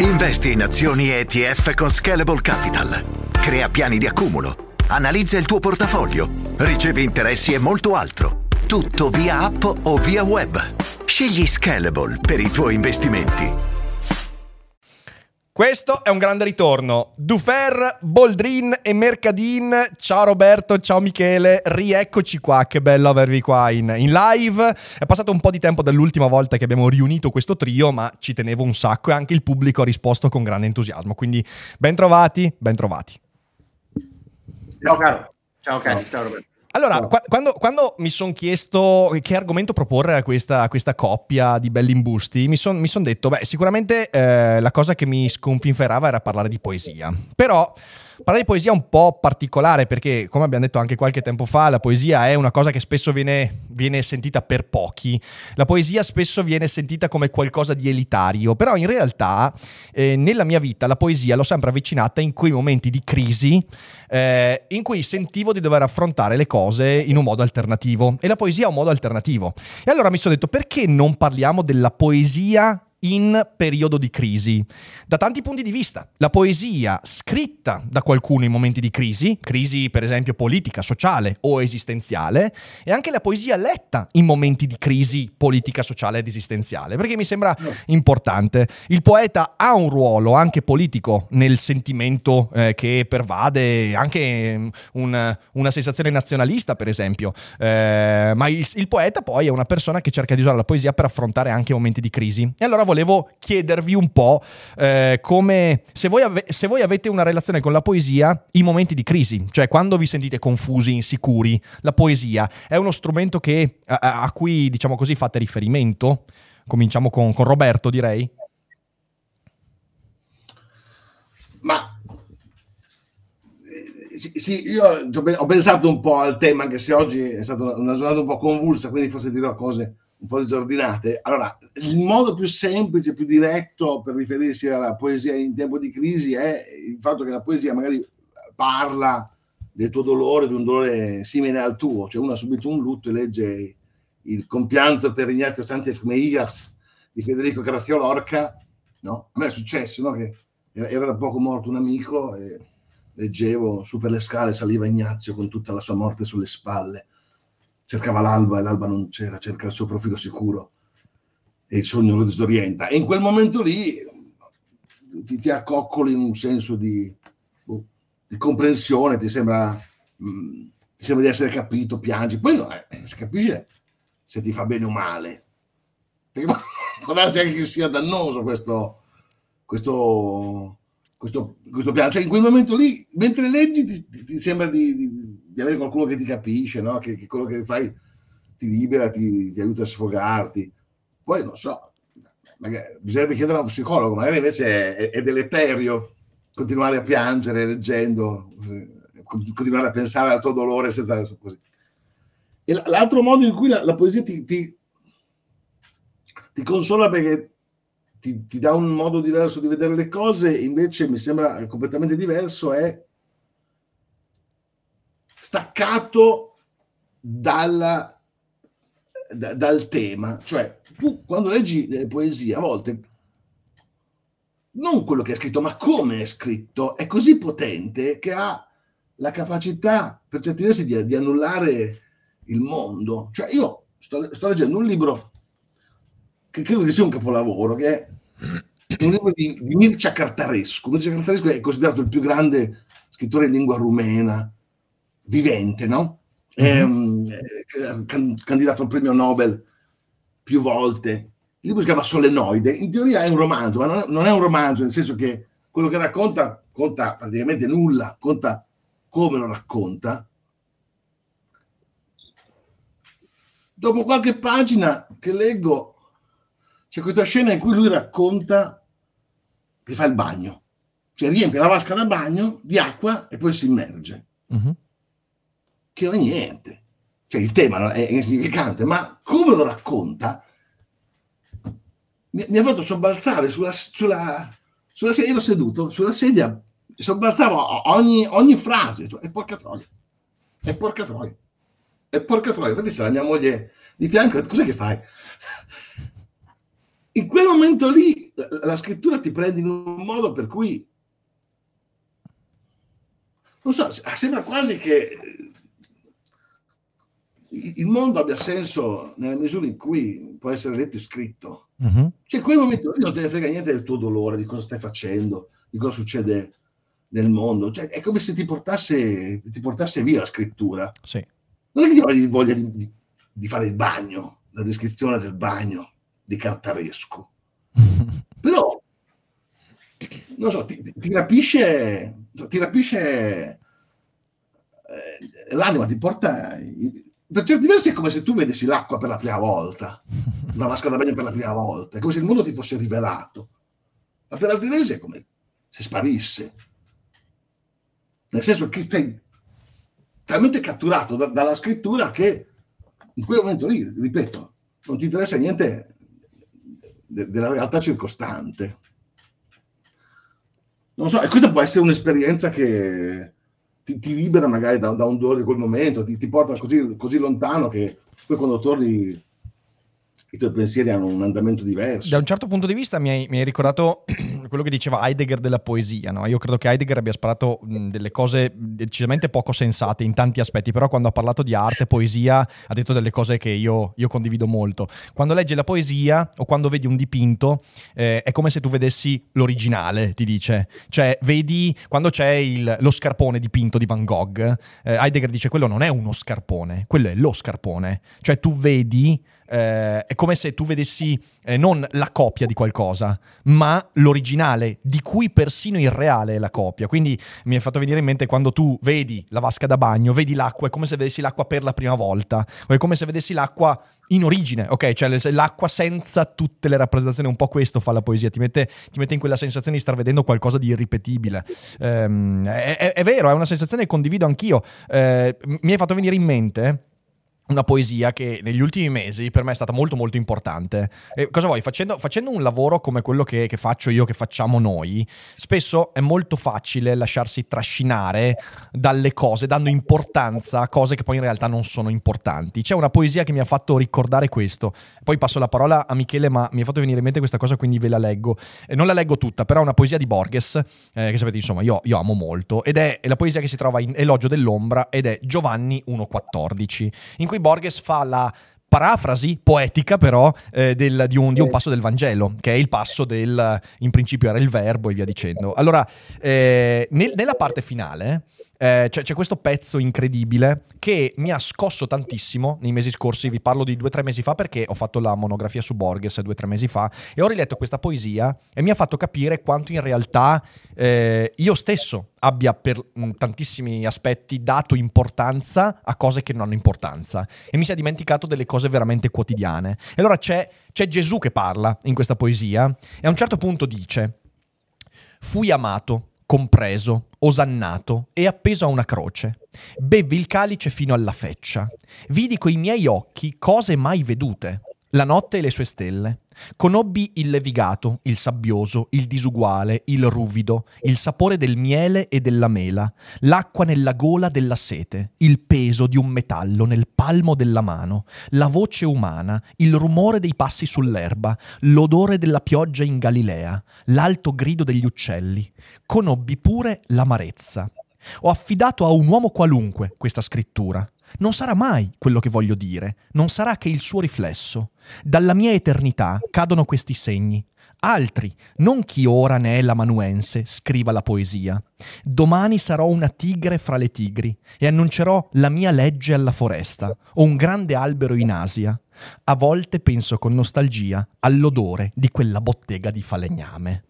Investi in azioni ETF con Scalable Capital. Crea piani di accumulo. Analizza il tuo portafoglio. Ricevi interessi e molto altro. Tutto via app o via web. Scegli Scalable per i tuoi investimenti. Questo è un grande ritorno. Dufer, Boldrin e Mercadin. Ciao Roberto, ciao Michele, rieccoci qua. Che bello avervi qua in, in, live. È passato un po' di tempo dall'ultima volta che abbiamo riunito questo trio, ma ci tenevo un sacco e anche il pubblico ha risposto con grande entusiasmo. Quindi ben trovati, ben trovati. Ciao caro. Ciao caro, ciao Roberto. Allora, qu- quando, quando, mi sono chiesto che argomento proporre a questa, a questa coppia di belli imbusti, mi sono son detto, beh, sicuramente eh, la cosa che mi sconfinferava era parlare di poesia. Però Parlare di poesia è un po' particolare perché, come abbiamo detto anche qualche tempo fa, la poesia è una cosa che spesso viene, viene sentita per pochi. La poesia spesso viene sentita come qualcosa di elitario, però in realtà eh, nella mia vita la poesia l'ho sempre avvicinata in quei momenti di crisi eh, in cui sentivo di dover affrontare le cose in un modo alternativo. E la poesia è un modo alternativo. E allora mi sono detto perché non parliamo della poesia in periodo di crisi, da tanti punti di vista. La poesia scritta da qualcuno in momenti di crisi, crisi per esempio politica, sociale o esistenziale, e anche la poesia letta in momenti di crisi politica, sociale ed esistenziale, perché mi sembra importante. Il poeta ha un ruolo anche politico nel sentimento eh, che pervade anche mm, un, una sensazione nazionalista, per esempio, eh, ma il, il poeta poi è una persona che cerca di usare la poesia per affrontare anche momenti di crisi. E allora volevo chiedervi un po' eh, come se voi, ave- se voi avete una relazione con la poesia in momenti di crisi, cioè quando vi sentite confusi, insicuri, la poesia è uno strumento che, a-, a cui diciamo così fate riferimento? Cominciamo con, con Roberto, direi. Ma eh, sì, io ho pensato un po' al tema, anche se oggi è stata una giornata un po' convulsa, quindi forse dirò cose un po' disordinate. Allora, il modo più semplice, più diretto per riferirsi alla poesia in tempo di crisi è il fatto che la poesia magari parla del tuo dolore, di un dolore simile al tuo, cioè uno ha subito un lutto e legge il compianto per Ignazio Sanchez Meijas di Federico Grazio Lorca, no? A me è successo, no? Che era da poco morto un amico e leggevo su per le scale saliva Ignazio con tutta la sua morte sulle spalle cercava l'alba e l'alba non c'era, cerca il suo profilo sicuro e il sogno lo disorienta. E in quel momento lì ti, ti accoccoli in un senso di, boh, di comprensione, ti sembra, mh, mm, ti sembra, di essere capito, piangi. Poi no, eh, si capisce se ti fa bene o male. Perché può darsi anche che sia dannoso questo, questo, questo, questo piano. Cioè in quel momento lì, mentre leggi, ti, ti, sembra di, di di avere qualcuno che ti capisce, no? che, che, quello che fai ti libera, ti, ti, aiuta a sfogarti. Poi non so, magari, bisognerebbe chiedere a un psicologo, magari invece è, è deleterio continuare a piangere leggendo, eh, continuare a pensare al tuo dolore senza così. E l'altro modo in cui la, la poesia ti, ti, ti, consola perché ti, ti dà un modo diverso di vedere le cose, invece mi sembra completamente diverso, è staccato dalla, da, dal tema. Cioè, tu quando leggi delle poesie, a volte non quello che è scritto, ma come è scritto, è così potente che ha la capacità, per certi versi, di, di annullare il mondo. Cioè, io sto, sto, leggendo un libro che credo che sia un capolavoro, che è un libro di, di Mircea Cartarescu. Mircea Cartarescu è considerato il più grande scrittore in lingua rumena vivente, no? Mm-hmm. È, can- candidato al premio Nobel più volte. Il libro si chiama Solenoide, in teoria è un romanzo, ma non è, non è un romanzo, nel senso che quello che racconta conta praticamente nulla, conta come lo racconta. Dopo qualche pagina che leggo, c'è questa scena in cui lui racconta che fa il bagno, cioè riempie la vasca da bagno di acqua e poi si immerge. Mm-hmm che non è niente. Cioè il tema è insignificante, ma come lo racconta mi, mi ha fatto sobbalzare sulla, sulla, sulla sedia, ero seduto sulla sedia, sobbalzavo ogni, ogni frase, cioè, è porca troia, è porca troia, è porca troia. Infatti se la mia moglie di fianco, cos'è che fai? In quel momento lì la scrittura ti prende in un modo per cui non so, sembra quasi che il mondo abbia senso nella misura in cui può essere letto e scritto. Uh-huh. Cioè, quel momento lì non te ne frega niente del tuo dolore, di cosa stai facendo, di cosa succede nel mondo. Cioè, è come se ti portasse, ti portasse via la scrittura. Sì. Non è che ti voglia di, di, di, fare il bagno, la descrizione del bagno di Cartaresco. Però, non so, ti, ti rapisce, ti rapisce eh, l'anima, ti porta per certi versi è come se tu vedessi l'acqua per la prima volta, una vasca da bagno per la prima volta, è come se il mondo ti fosse rivelato. Ma per altri versi è come se sparisse. Nel senso che sei talmente catturato da, dalla scrittura che in quel momento lì, ripeto, non ti interessa niente de, della realtà circostante. Non so, e questa può essere un'esperienza che ti, ti libera magari da, da, un dolore di quel momento, ti, ti porta così, così, lontano che poi quando torni i tuoi pensieri hanno un andamento diverso. Da un certo punto di vista mi hai, mi hai ricordato quello che diceva Heidegger della poesia. No? Io credo che Heidegger abbia sparato delle cose decisamente poco sensate in tanti aspetti, però quando ha parlato di arte, poesia, ha detto delle cose che io, io condivido molto. Quando leggi la poesia o quando vedi un dipinto, eh, è come se tu vedessi l'originale, ti dice. Cioè, vedi quando c'è il, lo scarpone dipinto di Van Gogh, eh, Heidegger dice quello non è uno scarpone, quello è lo scarpone. Cioè, tu vedi eh, è come se tu vedessi eh, non la copia di qualcosa, ma l'originale, di cui persino il reale è la copia. Quindi mi è fatto venire in mente quando tu vedi la vasca da bagno, vedi l'acqua, è come se vedessi l'acqua per la prima volta, o è come se vedessi l'acqua in origine, ok? Cioè l'acqua senza tutte le rappresentazioni, un po' questo fa la poesia, ti mette, ti mette in quella sensazione di star vedendo qualcosa di irripetibile. Um, è, è, è, vero, è una sensazione che condivido anch'io. Uh, mi hai fatto venire in mente una poesia che negli ultimi mesi per me è stata molto molto importante. E cosa vuoi? Facendo, facendo un lavoro come quello che, che, faccio io, che facciamo noi, spesso è molto facile lasciarsi trascinare dalle cose, dando importanza a cose che poi in realtà non sono importanti. C'è una poesia che mi ha fatto ricordare questo. Poi passo la parola a Michele, ma mi ha fatto venire in mente questa cosa, quindi ve la leggo. E non la leggo tutta, però è una poesia di Borges, eh, che sapete, insomma, io, io, amo molto. Ed è la poesia che si trova in Elogio dell'ombra ed è Giovanni 1.14, in cui Borges fa la parafrasi poetica però eh, del, di, un, di, un, passo del Vangelo, che è il passo del, in principio era il verbo e via dicendo. Allora, eh, nel, nella parte finale eh, c'è, c'è, questo pezzo incredibile che mi ha scosso tantissimo nei mesi scorsi, vi parlo di due o tre mesi fa perché ho fatto la monografia su Borges due o tre mesi fa e ho riletto questa poesia e mi ha fatto capire quanto in realtà eh, io stesso abbia per mh, mm, tantissimi aspetti dato importanza a cose che non hanno importanza e mi si è dimenticato delle cose veramente quotidiane. E allora c'è, c'è Gesù che parla in questa poesia e a un certo punto dice, fui amato compreso, osannato e appeso a una croce. Bevvi il calice fino alla feccia. Vidi coi miei occhi cose mai vedute, la notte e le sue stelle. Conobbi il levigato, il sabbioso, il disuguale, il ruvido, il sapore del miele e della mela, l'acqua nella gola della sete, il peso di un metallo nel palmo della mano, la voce umana, il rumore dei passi sull'erba, l'odore della pioggia in Galilea, l'alto grido degli uccelli. Conobbi pure l'amarezza. Ho affidato a un uomo qualunque questa scrittura. Non sarà mai quello che voglio dire, non sarà che il suo riflesso. Dalla mia eternità cadono questi segni. Altri, non chi ora ne è l'amanuense, scriva la poesia. Domani sarò una tigre fra le tigri e annuncerò la mia legge alla foresta o un grande albero in Asia. A volte penso con nostalgia all'odore di quella bottega di falegname.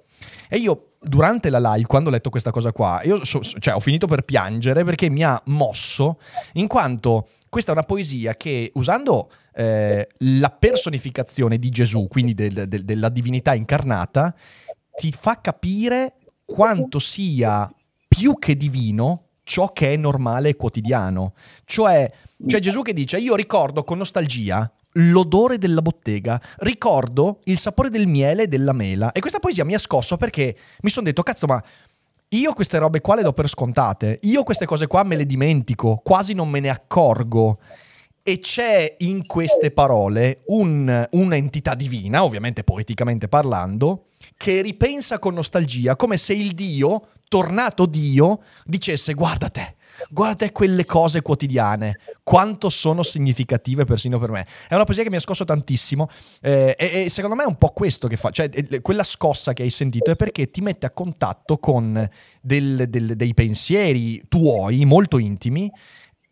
E io durante la live, quando ho letto questa cosa qua, io so, cioè, ho finito per piangere perché mi ha mosso, in quanto questa è una poesia che usando eh, la personificazione di Gesù, quindi del, del, della divinità incarnata, ti fa capire quanto sia più che divino ciò che è normale e quotidiano. Cioè, c'è Gesù che dice, io ricordo con nostalgia l'odore della bottega, ricordo il sapore del miele e della mela. E questa poesia mi ha scosso perché mi sono detto, cazzo, ma io queste robe qua le do per scontate, io queste cose qua me le dimentico, quasi non me ne accorgo. e c'è in queste parole un, un'entità divina, ovviamente poeticamente parlando, che ripensa con nostalgia, come se il Dio, tornato Dio, dicesse guarda te, guarda quelle cose quotidiane, quanto sono significative persino per me. È una poesia che mi ha scosso tantissimo eh, e, e, secondo me è un po' questo che fa, cioè quella scossa che hai sentito è perché ti mette a contatto con del, del, dei pensieri tuoi molto intimi.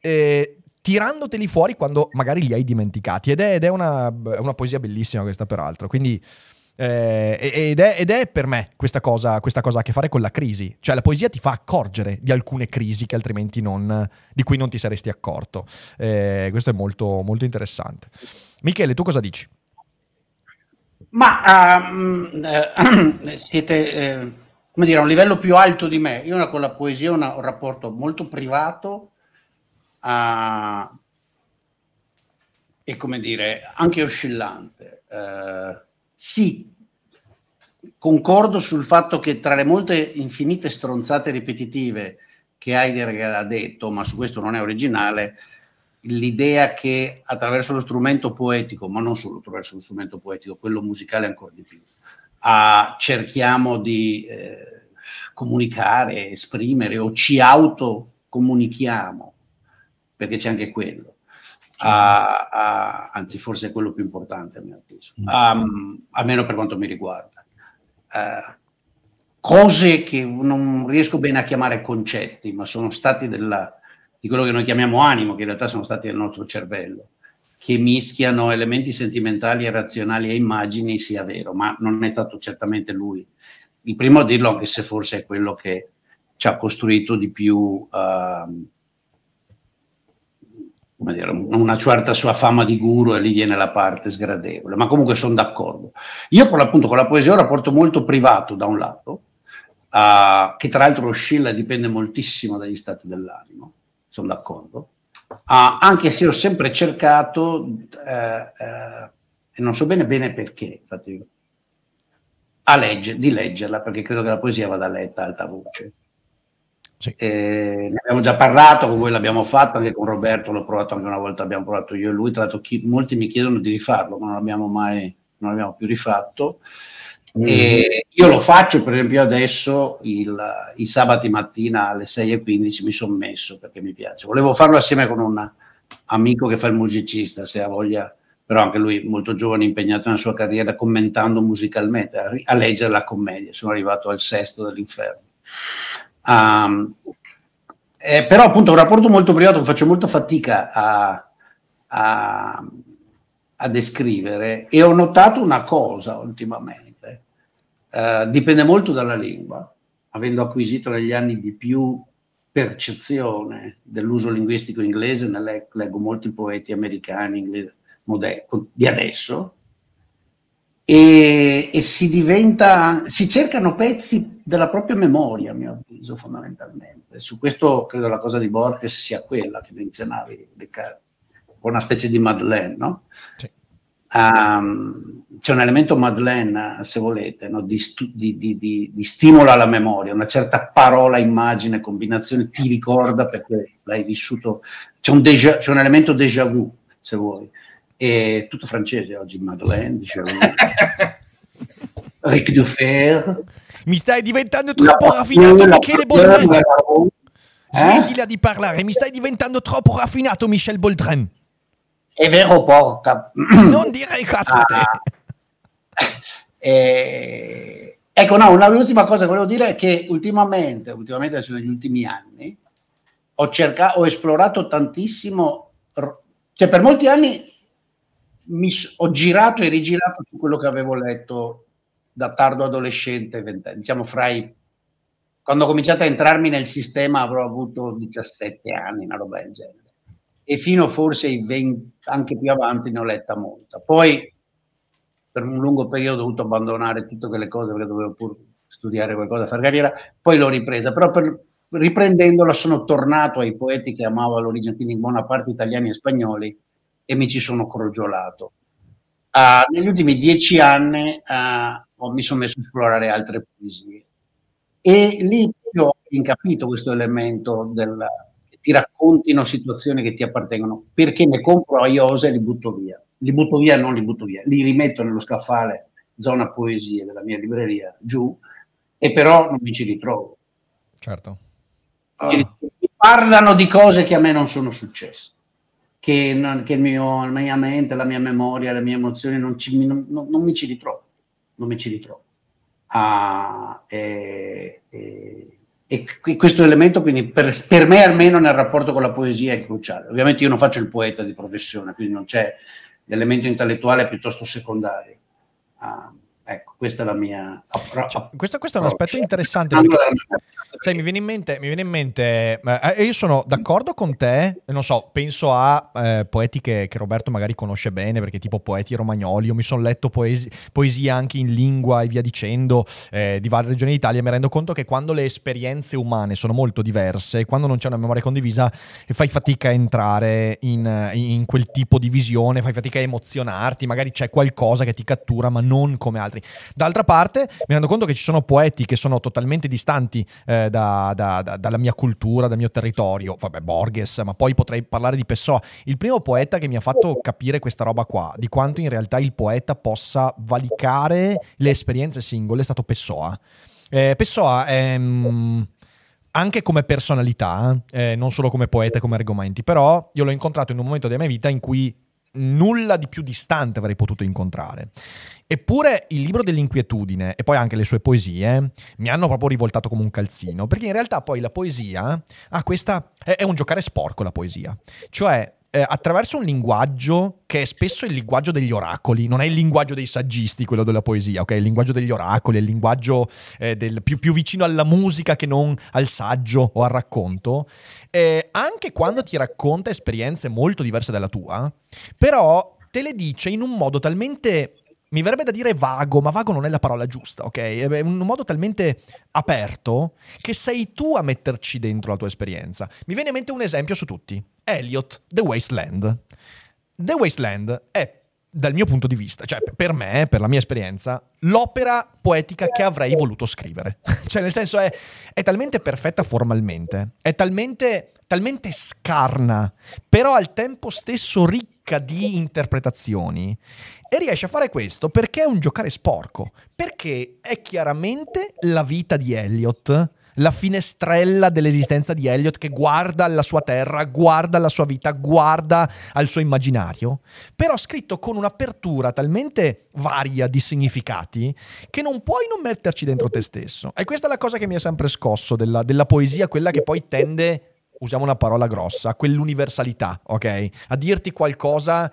Eh, tirandoteli fuori quando magari li hai dimenticati. Ed è, ed è una, una, poesia bellissima questa, peraltro. Quindi, eh, ed, è, ed, è, per me questa cosa, questa cosa a che fare con la crisi. Cioè, la poesia ti fa accorgere di alcune crisi che altrimenti non, di cui non ti saresti accorto. Eh, questo è molto, molto interessante. Michele, tu cosa dici? Ma uh, uh, siete, eh, come dire, a un livello più alto di me. Io con la poesia ho un rapporto molto privato a, e come dire, anche oscillante. Eh, sì, concordo sul fatto che tra le molte infinite stronzate ripetitive che Heidegger ha detto, ma su questo non è originale, l'idea che attraverso lo strumento poetico, ma non solo attraverso lo strumento poetico, quello musicale ancora di più, a, cerchiamo di eh, comunicare, esprimere o ci autocomunichiamo perché c'è anche quello. A, a, anzi, forse è quello più importante a mio avviso, um, almeno per quanto mi riguarda. Uh, cose che non riesco bene a chiamare concetti, ma sono stati della, di quello che noi chiamiamo animo, che in realtà sono stati del nostro cervello, che mischiano elementi sentimentali e razionali e immagini, sia vero, ma non è stato certamente lui. Il primo a dirlo, anche se forse è quello che ci ha costruito di più. Come dire, una certa sua fama di guru e lì viene la parte sgradevole, ma comunque sono d'accordo. Io con, appunto, con la poesia ho un rapporto molto privato da un lato, uh, che tra l'altro oscilla e dipende moltissimo dagli stati dell'animo, sono d'accordo, uh, anche se ho sempre cercato, uh, e non so bene bene perché, infatti, legge, di leggerla, perché credo che la poesia vada letta a alta voce. Sì. Eh, ne abbiamo già parlato, con voi l'abbiamo fatto, anche con Roberto l'ho provato anche una volta, abbiamo provato io e lui, tra l'altro chi, molti mi chiedono di rifarlo, ma non l'abbiamo mai, non l'abbiamo più rifatto. Mm. E io lo faccio, per esempio adesso il, i sabati mattina alle 6.15 mi sono messo perché mi piace. Volevo farlo assieme con un amico che fa il musicista, se ha voglia, però anche lui molto giovane, impegnato nella sua carriera, commentando musicalmente, a, a leggere la commedia. Sono arrivato al sesto dell'inferno. Um, eh, però appunto un rapporto molto privato faccio molta fatica a, a, a, descrivere. E ho notato una cosa ultimamente, uh, dipende molto dalla lingua, avendo acquisito negli anni di più percezione dell'uso linguistico inglese, leggo molti poeti americani inglesi, moderni, di adesso, e, e, si diventa, si cercano pezzi della propria memoria, a mio avviso, fondamentalmente. Su questo credo la cosa di Borges sia quella che menzionavi, una specie di Madeleine, no? Sì. Um, c'è un elemento Madeleine, se volete, no? di, stu- di, di, di, stimolo alla memoria, una certa parola, immagine, combinazione ti ricorda perché l'hai vissuto, c'è un, déjà, c'è un elemento déjà vu, se vuoi è tutto francese oggi, Madeleine, dicevo. Ric Dufer. Mi stai diventando troppo raffinato, Michele Boldrin. Smettila di parlare, mi stai diventando troppo raffinato, Michel Boldrin. È vero, porca. Non dire cazzate. Ah. Eh, ecco, no, una, l'ultima cosa che volevo dire è che ultimamente, ultimamente negli ultimi anni, ho cercato, ho esplorato tantissimo, cioè per molti anni mi, ho girato e rigirato su quello che avevo letto da tardo adolescente, diciamo fra i... Quando ho cominciato a entrarmi nel sistema avrò avuto 17 anni, una roba del genere. E fino forse ai 20, anche più avanti ne ho letta molta. Poi per un lungo periodo ho dovuto abbandonare tutte quelle cose perché dovevo pur studiare qualcosa, fare carriera, poi l'ho ripresa, però per, riprendendola sono tornato ai poeti che amavo all'origine, quindi in buona parte italiani e spagnoli, e mi ci sono crogiolato. Uh, negli ultimi dieci anni uh, mi sono messo a esplorare altre poesie e lì ho capito questo elemento del, che ti raccontino situazioni che ti appartengono, perché ne compro a Iosa e li butto via. Li butto via, non li butto via, li rimetto nello scaffale, zona poesie della mia libreria, giù, e però non mi ci ritrovo. Certo. Ah. Parlano di cose che a me non sono successe, che, non, che mio, la mia mente, la mia memoria, le mie emozioni non, ci, non, non mi ci ritrovo, non mi ci ritrovo. Ah, e, e, e questo elemento quindi per, per, me almeno nel rapporto con la poesia è cruciale. Ovviamente io non faccio il poeta di professione, quindi non c'è l'elemento intellettuale piuttosto secondario. Ah, ecco, questa è la mia... Cioè, questo, questo, è un aspetto interessante. Perché, cioè, mi viene in mente, mi viene in mente eh, io sono d'accordo con te, non so, penso a eh, poeti che, che, Roberto magari conosce bene, perché tipo poeti romagnoli, io mi sono letto poesi, poesia anche in lingua e via dicendo, eh, di varie regioni d'Italia, mi rendo conto che quando le esperienze umane sono molto diverse, quando non c'è una memoria condivisa, fai fatica a entrare in, in quel tipo di visione, fai fatica a emozionarti, magari c'è qualcosa che ti cattura, ma non come altri. D'altra parte, mi rendo conto che ci sono poeti che sono totalmente distanti eh, da, da, da, dalla mia cultura, dal mio territorio. Vabbè, Borges, ma poi potrei parlare di Pessoa. Il primo poeta che mi ha fatto capire questa roba qua, di quanto in realtà il poeta possa valicare le esperienze singole, è stato Pessoa. Eh, Pessoa è... Mm, anche come personalità, eh, non solo come poeta e come argomenti, però io l'ho incontrato in un momento della mia vita in cui nulla di più distante avrei potuto incontrare. Eppure il libro dell'inquietudine e poi anche le sue poesie mi hanno proprio rivoltato come un calzino, perché in realtà poi la poesia ha questa... è, è un giocare sporco la poesia, cioè eh, attraverso un linguaggio che è spesso il linguaggio degli oracoli, non è il linguaggio dei saggisti, quello della poesia, ok? È il linguaggio degli oracoli, è il linguaggio eh, del, più, più, vicino alla musica che non al saggio o al racconto. Eh, anche quando ti racconta esperienze molto diverse dalla tua, però te le dice in un modo talmente mi verrebbe da dire vago, ma vago non è la parola giusta, ok? È un modo talmente aperto che sei tu a metterci dentro la tua esperienza. Mi viene in mente un esempio su tutti. Eliot, The Wasteland. The Wasteland è, dal mio punto di vista, cioè per me, per la mia esperienza, l'opera poetica che avrei voluto scrivere. cioè nel senso è, è talmente perfetta formalmente, è talmente, talmente scarna, però al tempo stesso ricca di interpretazioni e riesce a fare questo perché è un giocare sporco, perché è chiaramente la vita di Elliot, la finestrella dell'esistenza di Elliot che guarda alla sua terra, guarda alla sua vita, guarda al suo immaginario, però scritto con un'apertura talmente varia di significati che non puoi non metterci dentro te stesso. E questa è la cosa che mi ha sempre scosso della, della poesia, quella che poi tende usiamo una parola grossa, quell'universalità, ok? A dirti qualcosa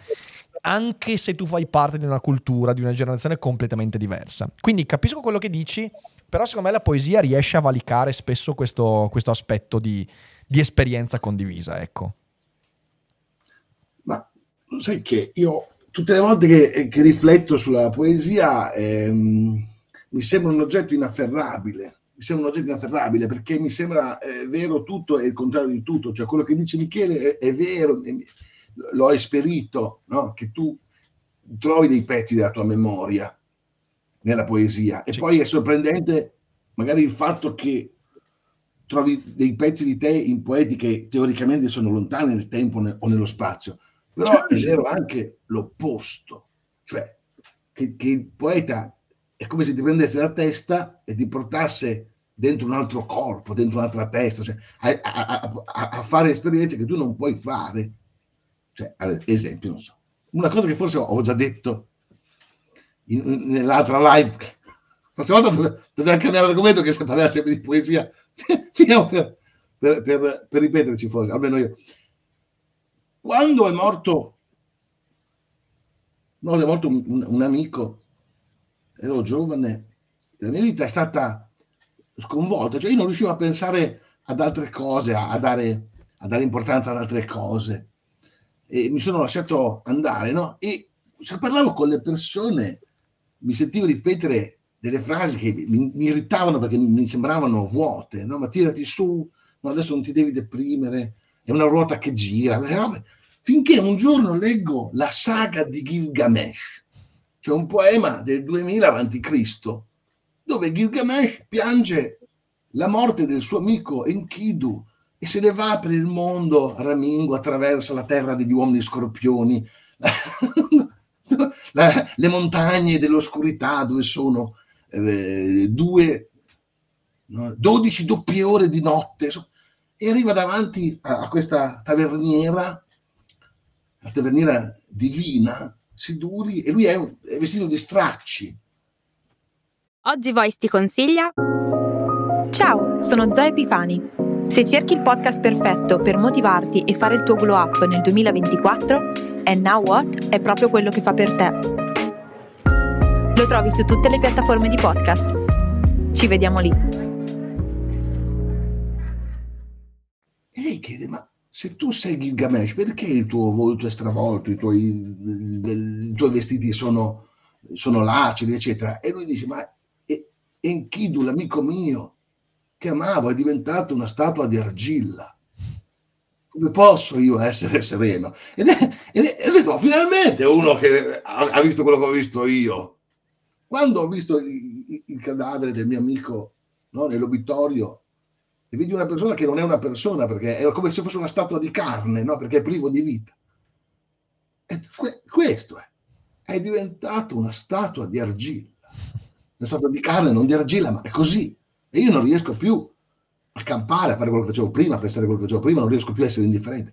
anche se tu fai parte di una cultura, di una generazione completamente diversa. Quindi capisco quello che dici, però secondo me la poesia riesce a valicare spesso questo, questo aspetto di, di, esperienza condivisa, ecco. Ma sai che io tutte le volte che, che rifletto sulla poesia ehm, mi sembra un oggetto inafferrabile. Mi sembra un oggetto inafferrabile perché mi sembra eh, vero tutto e il contrario di tutto, cioè quello che dice Michele è, è vero, l'ho esperito, no? che tu trovi dei pezzi della tua memoria nella poesia e sì. poi è sorprendente magari il fatto che trovi dei pezzi di te in poeti che teoricamente sono lontani nel tempo o nello spazio, però certo. è vero anche l'opposto, cioè che, che, il poeta è come se ti prendesse la testa e ti portasse dentro un altro corpo, dentro un'altra testa, cioè a, a, a, a fare esperienze che tu non puoi fare cioè, ad esempio, non so, una cosa che forse ho già detto in, nell'altra live, la prossima volta dobbiamo cambiare argomento che se parliamo sempre di poesia, finiamo per, per, per, per ripeterci forse, almeno io. Quando è morto, no, è morto un, un amico, ero giovane, la mia vita è stata sconvolta, cioè io non riuscivo a pensare ad altre cose, a, a, dare, a dare importanza ad altre cose e mi sono lasciato andare, no? E se parlavo con le persone mi sentivo ripetere delle frasi che mi, mi irritavano perché mi, sembravano vuote, no? Ma tirati su, no, adesso non ti devi deprimere, è una ruota che gira. No? Finché un giorno leggo la saga di Gilgamesh, cioè un poema del 2000 a.C., dove Gilgamesh piange la morte del suo amico Enkidu e se ne va per il mondo, Ramingo attraversa la terra degli uomini scorpioni, le montagne dell'oscurità dove sono eh, due, no, 12 doppie ore di notte e arriva davanti a, a questa taverniera, la taverniera divina, Siduri, e lui è, è vestito di stracci. Oggi Voice ti consiglia... Ciao, sono Zoe Epifani. Se cerchi il podcast perfetto per motivarti e fare il tuo glow up nel 2024, And Now What è proprio quello che fa per te. Lo trovi su tutte le piattaforme di podcast. Ci vediamo lì. E lei chiede, ma se tu sei Gilgamesh, perché il tuo volto è stravolto, i tuoi, i tuoi vestiti sono, sono laceri, eccetera? E lui dice, ma Enkidu, l'amico mio, che amavo, è diventato una statua di argilla. Come posso io essere sereno? Ed è, ho detto, oh, finalmente uno che ha, ha, visto quello che ho visto io. Quando ho visto il, il cadavere del mio amico no, nell'obitorio e vedi una persona che non è una persona, perché è come se fosse una statua di carne, no? perché è privo di vita. E que, questo è, è diventato una statua di argilla. Una statua di carne, non di argilla, ma è così. E io non riesco più a campare, a fare quello che facevo prima, a pensare quello che facevo prima, non riesco più a essere indifferente.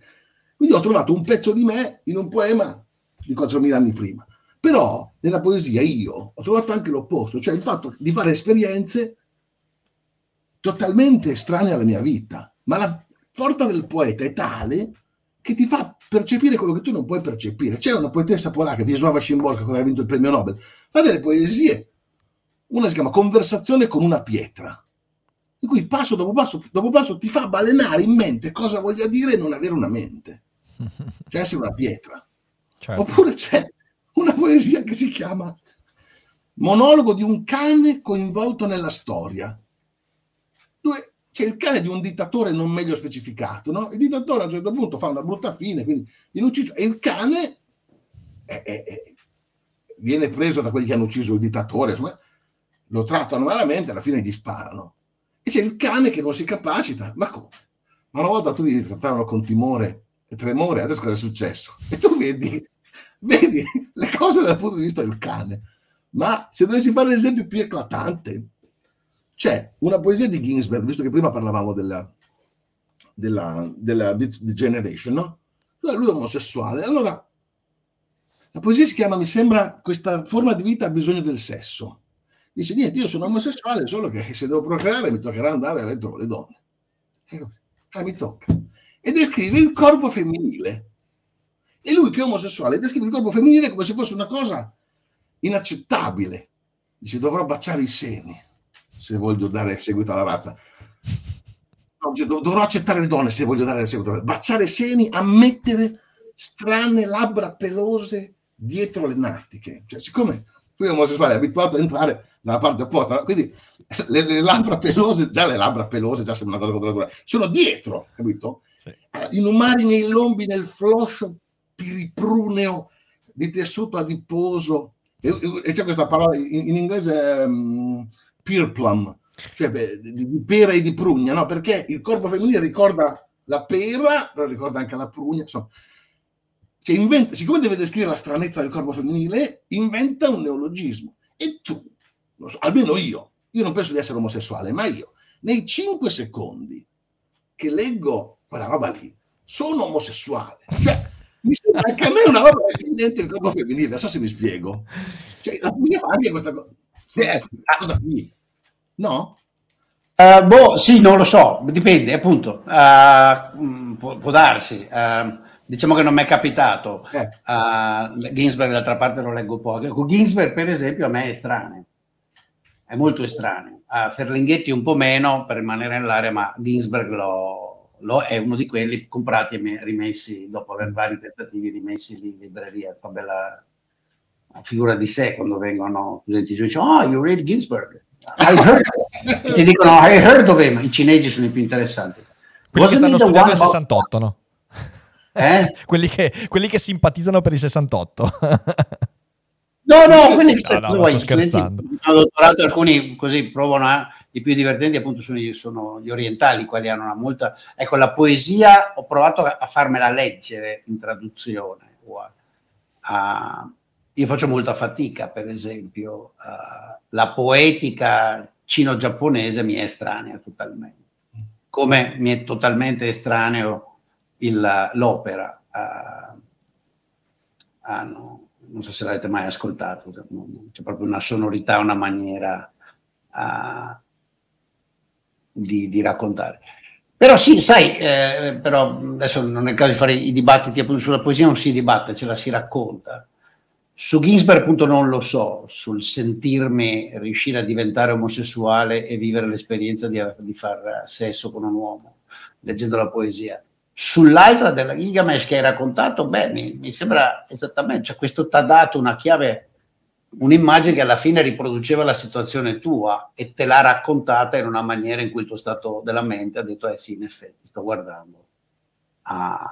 Quindi ho trovato un pezzo di me in un poema di 4.000 anni prima. Però nella poesia io ho trovato anche l'opposto, cioè il fatto di fare esperienze totalmente estranee alla mia vita. Ma la forza del poeta è tale che ti fa percepire quello che tu non puoi percepire. C'era una poetessa polacca, Wisława Szymborska, che aveva vinto il premio Nobel, fa delle poesie. Una si chiama Conversazione con una pietra in cui passo dopo passo dopo passo ti fa balenare in mente cosa voglia dire non avere una mente, cioè essere una pietra. Certo. Oppure c'è una poesia che si chiama Monologo di un cane coinvolto nella storia, dove c'è il cane di un dittatore non meglio specificato, no? Il dittatore a un certo punto fa una brutta fine, quindi viene ucciso, e il cane è, è, è, viene preso da quelli che hanno ucciso il dittatore, insomma, lo trattano malamente, alla fine gli sparano e c'è il cane che non si capacita. Ma come? Ma una volta tu devi trattarlo con timore e tremore, adesso cosa è successo? E tu vedi, vedi le cose dal punto di vista del cane. Ma se dovessi fare l'esempio più eclatante, c'è una poesia di Ginsberg, visto che prima parlavamo della, della, della Generation, no? Lui è omosessuale. Allora, la poesia si chiama, mi sembra, questa forma di vita ha bisogno del sesso. Dice, niente, io sono omosessuale, solo che se devo procreare mi toccherà andare a letto con le donne. Ah, mi tocca. E descrive il corpo femminile. E lui che è omosessuale descrive il corpo femminile come se fosse una cosa inaccettabile. Dice, dovrò baciare i seni se voglio dare seguito alla razza. Dovrò accettare le donne se voglio dare seguito alla razza. Baciare i seni, ammettere strane labbra pelose dietro le natiche. Cioè, siccome lui è omosessuale, è abituato a entrare dalla parte opposta. Quindi le, le, labbra pelose, già le labbra pelose, già sembra una cosa contrattura, sono dietro, capito? Sì. Eh, inumani nei lombi, nel floscio piripruneo di tessuto adiposo. E, e c'è questa parola in, in inglese um, pear plum, cioè beh, di, di, pera e di prugna, no? Perché il corpo femminile ricorda la pera, però ricorda anche la prugna, insomma. Cioè inventa, siccome deve descrivere la stranezza del corpo femminile, inventa un neologismo. E tu so, almeno io, io non penso di essere omosessuale, ma io, nei cinque secondi che leggo quella roba lì, sono omosessuale. Cioè, mi sembra anche a me una roba dipendente del corpo femminile, non so se mi spiego. Cioè, la poesia fa anche questa cosa. Questa cosa qui. No? Uh, boh, sì, non lo so, dipende, appunto. Uh, può, può, darsi. Uh, diciamo che non mi è capitato. Eh. Ginsberg, d'altra parte, lo leggo poco. Con Ginsberg, per esempio, a me è strano è molto estraneo. A Ferlinghetti un po' meno per rimanere nell'area, ma Ginsberg lo, lo è uno di quelli comprati e rimessi dopo aver vari tentativi rimessi in libreria. Fa bella figura di sé quando vengono studenti giù dicono oh you read Ginsberg I heard ti dicono I heard of him i cinesi sono i più interessanti quelli Wasn't che stanno studiando il 68 no? Eh? quelli, che, quelli che simpatizzano per il 68 No, no, quelli no, no, sto scherzando. Al dottorato alcuni così provano a... i più divertenti appunto sono, sono, gli orientali, quelli hanno una molta... Ecco, la poesia ho provato a, a farmela leggere in traduzione. A, io faccio molta fatica, per esempio, uh, la poetica cino-giapponese mi è estranea totalmente, come mi è totalmente estraneo il, l'opera. Uh, ah, no, non so se l'avete mai ascoltato, c'è proprio una sonorità, una maniera uh, di, di, raccontare. Però sì, sai, eh, però adesso non è il caso di fare i dibattiti appunto sulla poesia, non si dibatte, ce la si racconta. Su Ginsberg appunto non lo so, sul sentirmi riuscire a diventare omosessuale e vivere l'esperienza di, di far sesso con un uomo, leggendo la poesia Sull'altra della Gilgamesh che hai raccontato, beh, mi, mi sembra esattamente, cioè questo ti ha dato una chiave, un'immagine che alla fine riproduceva la situazione tua e te l'ha raccontata in una maniera in cui il tuo stato della mente ha detto, eh sì, in effetti, sto guardando. Ah,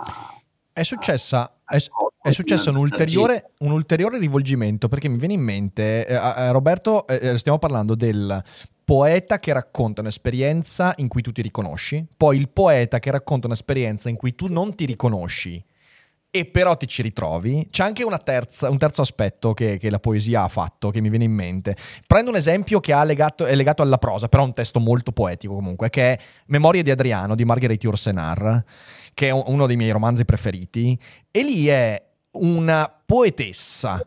è successa, è, è successo un ulteriore, un ulteriore, rivolgimento perché mi viene in mente, eh, Roberto, eh, eh stiamo parlando del poeta che racconta un'esperienza in cui tu ti riconosci, poi il poeta che racconta un'esperienza in cui tu non ti riconosci e però ti ci ritrovi. C'è anche terza, un terzo aspetto che, che, la poesia ha fatto, che mi viene in mente. Prendo un esempio che legato, è legato alla prosa, però è un testo molto poetico comunque, che è Memorie di Adriano di Marguerite Yourcenar, che è uno dei miei romanzi preferiti, e lì è una poetessa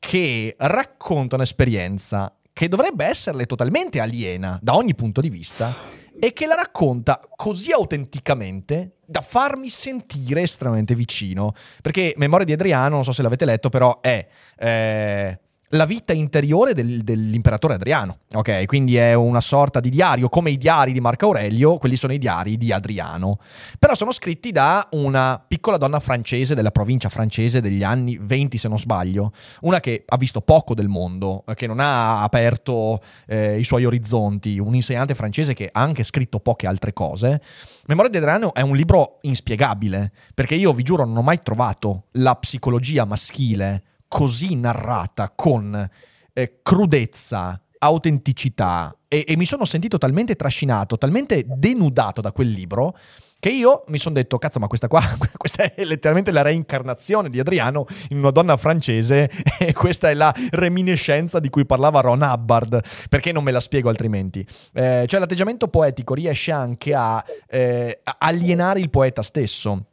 che racconta un'esperienza che dovrebbe esserle totalmente aliena da ogni punto di vista e che la racconta così autenticamente da farmi sentire estremamente vicino. Perché Memoria di Adriano, non so se l'avete letto, però è eh, la vita interiore del, dell'imperatore Adriano, ok? Quindi è una sorta di diario, come i diari di Marco Aurelio, quelli sono i diari di Adriano. Però sono scritti da una piccola donna francese della provincia francese degli anni 20, se non sbaglio, una che ha visto poco del mondo, che non ha aperto eh, i suoi orizzonti, un insegnante francese che ha anche scritto poche altre cose. Memoria di Adriano è un libro inspiegabile, perché io vi giuro non ho mai trovato la psicologia maschile così narrata con eh, crudezza, autenticità e, e mi sono sentito talmente trascinato, talmente denudato da quel libro che io mi sono detto, cazzo, ma questa qua, questa è letteralmente la reincarnazione di Adriano in una donna francese e questa è la reminiscenza di cui parlava Ron Hubbard, perché non me la spiego altrimenti. Eh, cioè l'atteggiamento poetico riesce anche a, eh, alienare il poeta stesso.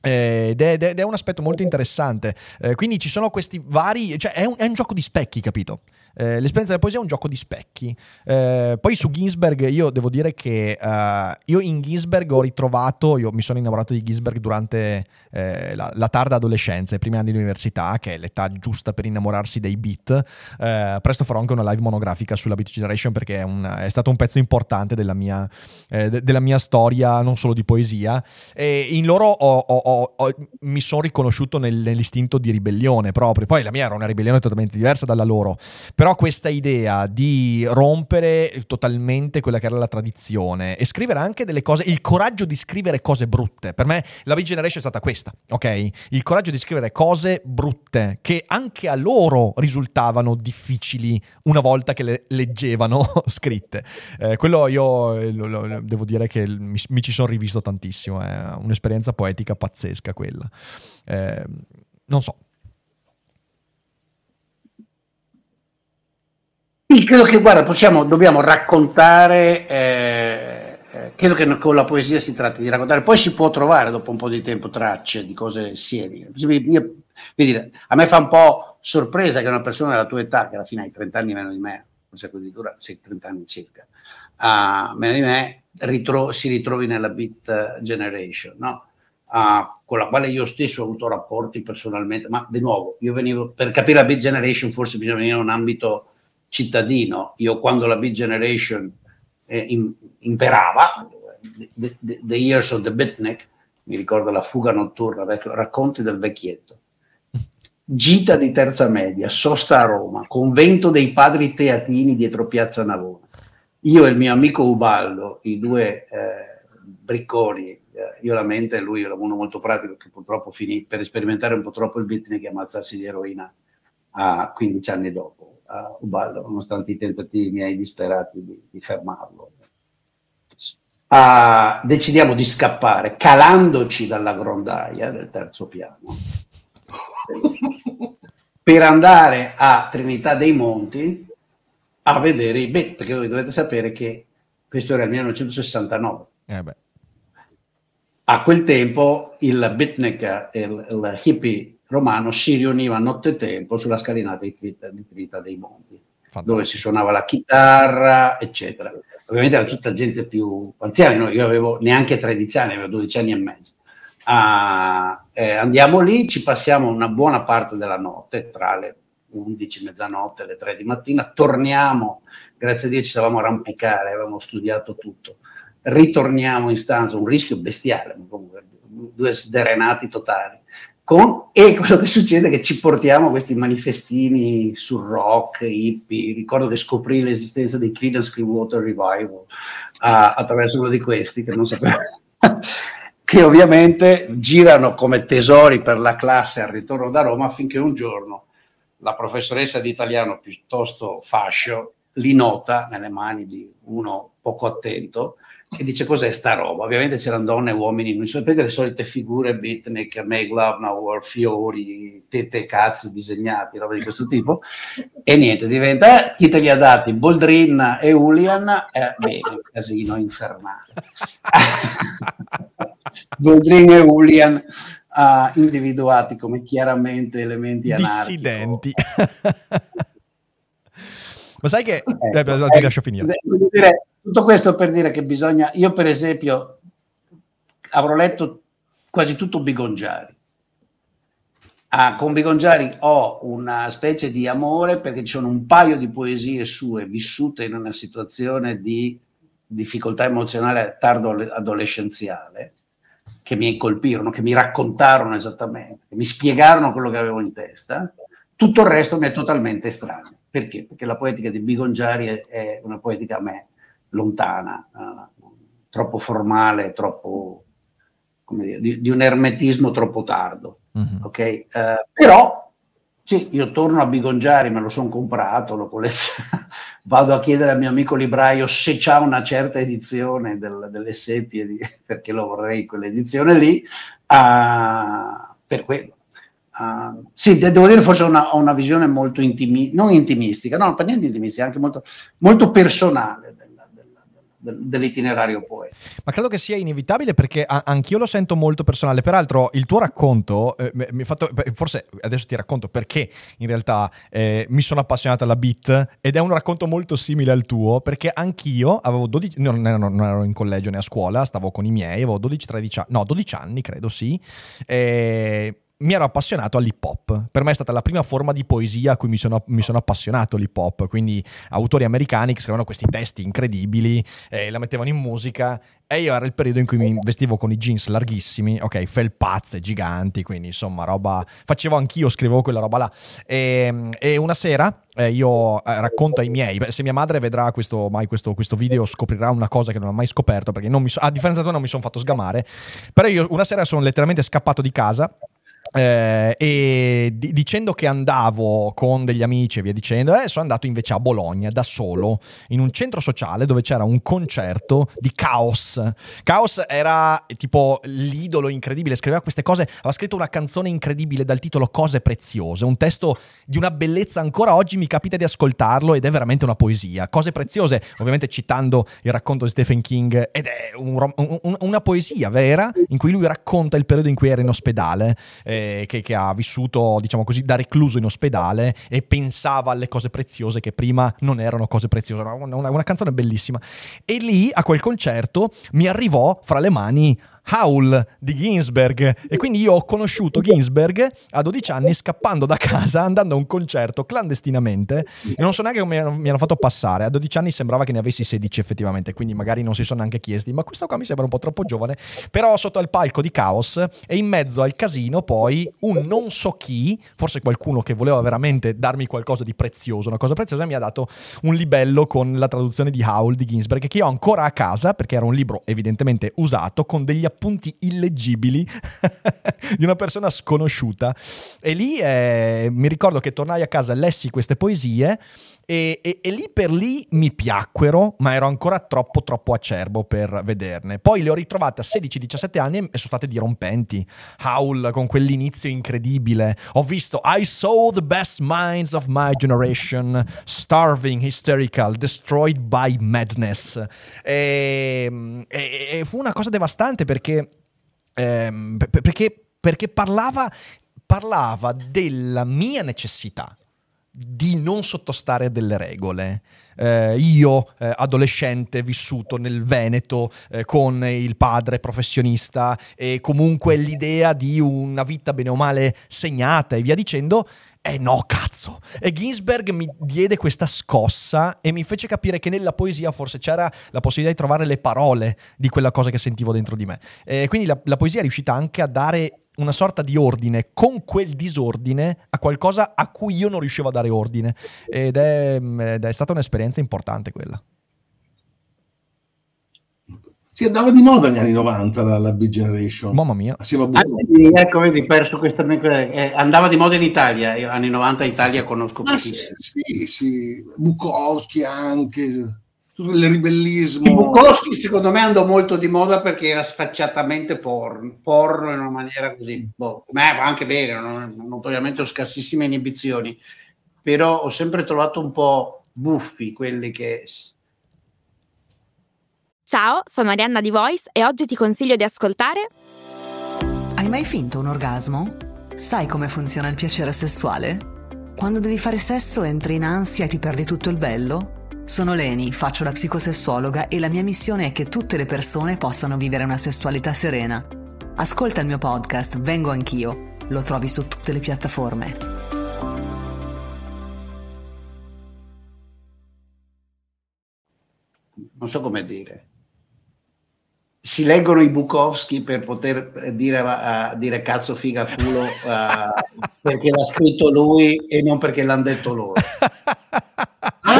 Eh, ed, è, ed, è, un aspetto molto interessante. Eh, quindi ci sono questi vari. cioè, è un, è un gioco di specchi, capito? Eh, l'esperienza della poesia è un gioco di specchi. Eh, poi su Ginsberg io devo dire che uh, io in Ginsberg ho ritrovato, io mi sono innamorato di Ginsberg durante eh, la, la, tarda adolescenza, i primi anni di università, che è l'età giusta per innamorarsi dei beat. Eh, presto farò anche una live monografica sulla Beat Generation perché è, un, è stato un pezzo importante della mia, eh, de, della mia, storia, non solo di poesia. E in loro ho, ho, ho, mi sono riconosciuto nel, nell'istinto di ribellione proprio. Poi la mia era una ribellione totalmente diversa dalla loro. Però però questa idea di rompere totalmente quella che era la tradizione e scrivere anche delle cose, il coraggio di scrivere cose brutte. Per me la Big Generation è stata questa, ok? Il coraggio di scrivere cose brutte che anche a loro risultavano difficili una volta che le leggevano scritte. Eh, quello io eh, lo, lo, devo dire che mi, mi ci sono rivisto tantissimo, è un'esperienza poetica pazzesca quella. Eh, non so, Sì, credo che, guarda, possiamo, dobbiamo raccontare, eh, eh, credo che con la poesia si tratti di raccontare, poi si può trovare dopo un po' di tempo tracce di cose simili. A me fa un po' sorpresa che una persona della tua età, che alla fine hai 30 anni meno di me, forse addirittura sì, 30 anni circa, uh, meno di me, ritro- si ritrovi nella Beat Generation, no? Uh, con la quale io stesso ho avuto rapporti personalmente, ma di nuovo, io venivo, per capire la Beat Generation forse bisogna venire in un ambito cittadino. Io quando la Big Generation eh, in, imperava, the, the, the, Years of the Bitnik, mi ricordo la fuga notturna, racconti del vecchietto. Gita di terza media, sosta a Roma, convento dei padri teatini dietro Piazza Navona. Io e il mio amico Ubaldo, i due eh, bricconi, eh, io la mente e lui era uno molto pratico che purtroppo finì per sperimentare un po' troppo il beatnik e ammazzarsi di eroina a 15 anni dopo uh, Ubaldo, nonostante i tentativi miei disperati di, di fermarlo. uh, decidiamo di scappare calandoci dalla grondaia del terzo piano per andare a Trinità dei Monti a vedere i bet, perché voi dovete sapere che questo era il 1969. Eh a quel tempo il beatnik, il, il hippie romano, si riuniva nottetempo sulla scalinata di Trinità dei Monti, Fantastico. dove si suonava la chitarra, eccetera. Ovviamente era tutta gente più anziana, no? io avevo neanche 13 anni, avevo 12 anni e mezzo. Ah, eh, andiamo lì, ci passiamo una buona parte della notte, tra le 11, mezzanotte e le 3 di mattina, torniamo, grazie a Dio ci stavamo arrampicare, avevamo studiato tutto, ritorniamo in stanza, un rischio bestiale, comunque, due sderenati totali. Con, e quello che succede è che ci portiamo questi manifestini sul rock, hippie, ricordo che scoprì l'esistenza dei Creedence Clearwater Revival uh, attraverso uno di questi che non sapevo. Che ovviamente girano come tesori per la classe al ritorno da Roma finché un giorno la professoressa di italiano piuttosto fascio li nota nelle mani di uno poco attento e dice cos'è sta roba. Ovviamente c'erano donne e uomini, non sapete le solite figure beatnik, make love, no war, fiori, tette cazzi disegnati, roba di questo tipo. E niente, diventa, eh, chi te li ha dati? Boldrin e Julian, eh, bene, casino infernale. Boldrin e Julian uh, individuati come chiaramente elementi anarchici. Dissidenti. Ma sai che... Eh, eh, ti lascio finire. Dire, tutto questo per dire che bisogna... Io per esempio avrò letto quasi tutto Bigongiari. Ah, con Bigongiari ho una specie di amore perché ci sono un paio di poesie sue vissute in una situazione di difficoltà emozionale tardo adolescenziale che mi colpirono, che mi raccontarono esattamente, che mi spiegarono quello che avevo in testa. Tutto il resto mi è totalmente estraneo. Perché? Perché la poetica di Bigongiari è una poetica a me lontana, uh, troppo formale, troppo, dire, di, di, un ermetismo troppo tardo. Mm-hmm. Okay? Uh, però sì, io torno a Bigongiari, me lo sono comprato, lo colleziono. vado a chiedere al mio amico libraio se c'ha una certa edizione del, delle seppie, di, perché lo vorrei quell'edizione lì, uh, per quello. Uh, sì, devo dire forse ho una, una visione molto intimistica, non intimistica, no, per niente intimistica, anche molto, molto personale dell'itinerario poi. Ma credo che sia inevitabile perché anch'io lo sento molto personale. Peraltro, il tuo racconto eh, mi ha fatto. Forse adesso ti racconto perché in realtà eh, mi sono appassionato alla beat ed è un racconto molto simile al tuo perché anch'io avevo 12. No, non, ero, non ero in collegio né a scuola, stavo con i miei, avevo 12-13 anni. No, 12 anni credo, sì. E mi ero appassionato all'hip hop. Per me è stata la prima forma di poesia a cui mi sono, mi sono appassionato l'hip hop. Quindi autori americani che scrivevano questi testi incredibili, eh, la mettevano in musica. E io era il periodo in cui mi vestivo con i jeans larghissimi, ok, felpazze giganti, quindi insomma roba. Facevo anch'io, scrivevo quella roba là. E, e una sera eh, io eh, racconto ai miei, se mia madre vedrà questo, mai questo, questo, video scoprirà una cosa che non ha mai scoperto, perché so, a differenza tua non mi sono fatto sgamare. Però io una sera sono letteralmente scappato di casa eh, e di- dicendo che andavo con degli amici e via dicendo, eh, sono andato invece a Bologna da solo in un centro sociale dove c'era un concerto di Chaos. Chaos era tipo l'idolo incredibile, scriveva queste cose, aveva scritto una canzone incredibile dal titolo Cose preziose, un testo di una bellezza ancora oggi mi capita di ascoltarlo ed è veramente una poesia. Cose preziose, ovviamente citando il racconto di Stephen King, ed è un, un, una poesia vera in cui lui racconta il periodo in cui era in ospedale. Eh, che, che, ha vissuto, diciamo così, da recluso in ospedale e pensava alle cose preziose che prima non erano cose preziose. Una, una, una canzone bellissima. E lì, a quel concerto, mi arrivò fra le mani Howl di Ginsberg. E quindi io ho conosciuto Ginsberg a 12 anni scappando da casa andando a un concerto clandestinamente. E non so neanche come mi hanno fatto passare. A 12 anni sembrava che ne avessi 16 effettivamente quindi magari non si sono neanche chiesti. Ma questo qua mi sembra un po' troppo giovane. Però sotto al palco di Chaos e in mezzo al casino poi un non so chi forse qualcuno che voleva veramente darmi qualcosa di prezioso una cosa preziosa mi ha dato un libello con la traduzione di Howl di Ginsberg che io ho ancora a casa perché era un libro evidentemente usato con degli appunti appunti illeggibili di una persona sconosciuta. E lì eh, mi ricordo che tornai a casa, lessi queste poesie E, e, e, lì per lì mi piacquero, ma ero ancora troppo troppo acerbo per vederne. Poi le ho ritrovate a 16-17 anni e sono state dirompenti. Howl con quell'inizio incredibile. Ho visto I saw the best minds of my generation, starving, hysterical, destroyed by madness. E, e fu una cosa devastante perché, ehm, perché, perché parlava, parlava della mia necessità di non sottostare a delle regole. Eh, io, eh, adolescente, vissuto nel Veneto eh, con il padre professionista e comunque l'idea di una vita bene o male segnata e via dicendo, eh no, cazzo! E Ginsberg mi diede questa scossa e mi fece capire che nella poesia forse c'era la possibilità di trovare le parole di quella cosa che sentivo dentro di me. E quindi la, la poesia è riuscita anche a dare una sorta di ordine con quel disordine a qualcosa a cui io non riuscivo a dare ordine. Ed è, ed è stata un'esperienza importante quella. Si andava di moda negli anni 90 la, la Big Generation. Mamma mia. Assieme a ah, ecco, vedi, perso questa... Eh, andava di moda in Italia, io anni 90 Italia conosco ah, pochissimo. Sì, sì, Bukowski anche tutto il ribellismo. Bukowski secondo me andò molto di moda perché era sfacciatamente porno, porno in una maniera così, boh, ma anche bene, non, notoriamente ho scarsissime inibizioni, però ho sempre trovato un po' buffi quelli che... Ciao, sono Arianna di Voice e oggi ti consiglio di ascoltare... Hai mai finto un orgasmo? Sai come funziona il piacere sessuale? Quando devi fare sesso entri in ansia e ti perdi tutto il bello? Sono Leni, faccio la psicosessuologa e la mia missione è che tutte le persone possano vivere una sessualità serena. Ascolta il mio podcast Vengo anch'io, lo trovi su tutte le piattaforme. Non so come dire. Si leggono i Bukowski per poter dire, uh, dire cazzo figa culo uh, perché l'ha scritto lui e non perché l'hanno detto loro.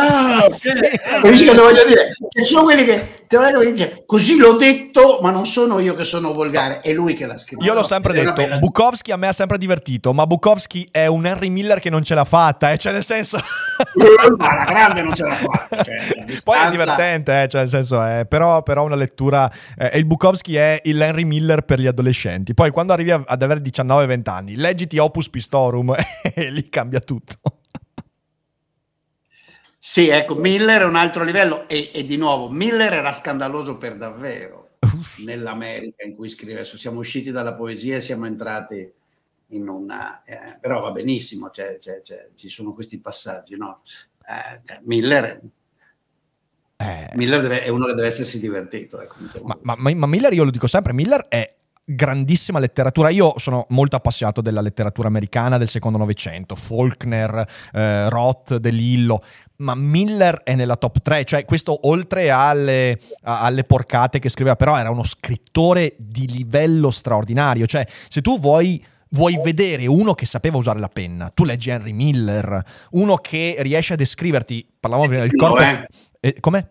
Ah, ok. Capisci voglio dire? Ci sono quelli che te lo dice così l'ho detto, ma non sono io che sono volgare, è lui che l'ha scritto. Io l'ho sempre detto, bella... Bukowski a me ha sempre divertito, ma Bukowski è un Henry Miller che non ce l'ha fatta, eh? cioè nel senso... ma la grande non ce l'ha fatta. Cioè, Poi è divertente, eh? cioè nel senso, è, però, però una lettura... Eh, il Bukowski è il Henry Miller per gli adolescenti. Poi quando arrivi ad avere 19-20 anni, leggiti Opus Pistorum e lì cambia tutto. Sì, ecco, Miller è un altro livello e, e di nuovo, Miller era scandaloso per davvero nell'America in cui scrive, siamo usciti dalla poesia e siamo entrati in una... Eh, però va benissimo, c'è, c'è, c'è, ci sono questi passaggi, no? Eh, Miller eh. Miller deve, è uno che deve essersi divertito. Ecco, ma, ma, ma, Miller, io lo dico sempre, Miller è grandissima letteratura. Io sono molto appassionato della letteratura americana del secondo Novecento, Faulkner, eh, Roth, De Lillo, ma Miller è nella top 3, cioè questo oltre alle, alle, porcate che scriveva, però era uno scrittore di livello straordinario, cioè se tu vuoi, vuoi vedere uno che sapeva usare la penna, tu leggi Henry Miller, uno che riesce a descriverti, parlavamo prima del corpo... Eh? Eh, com'è?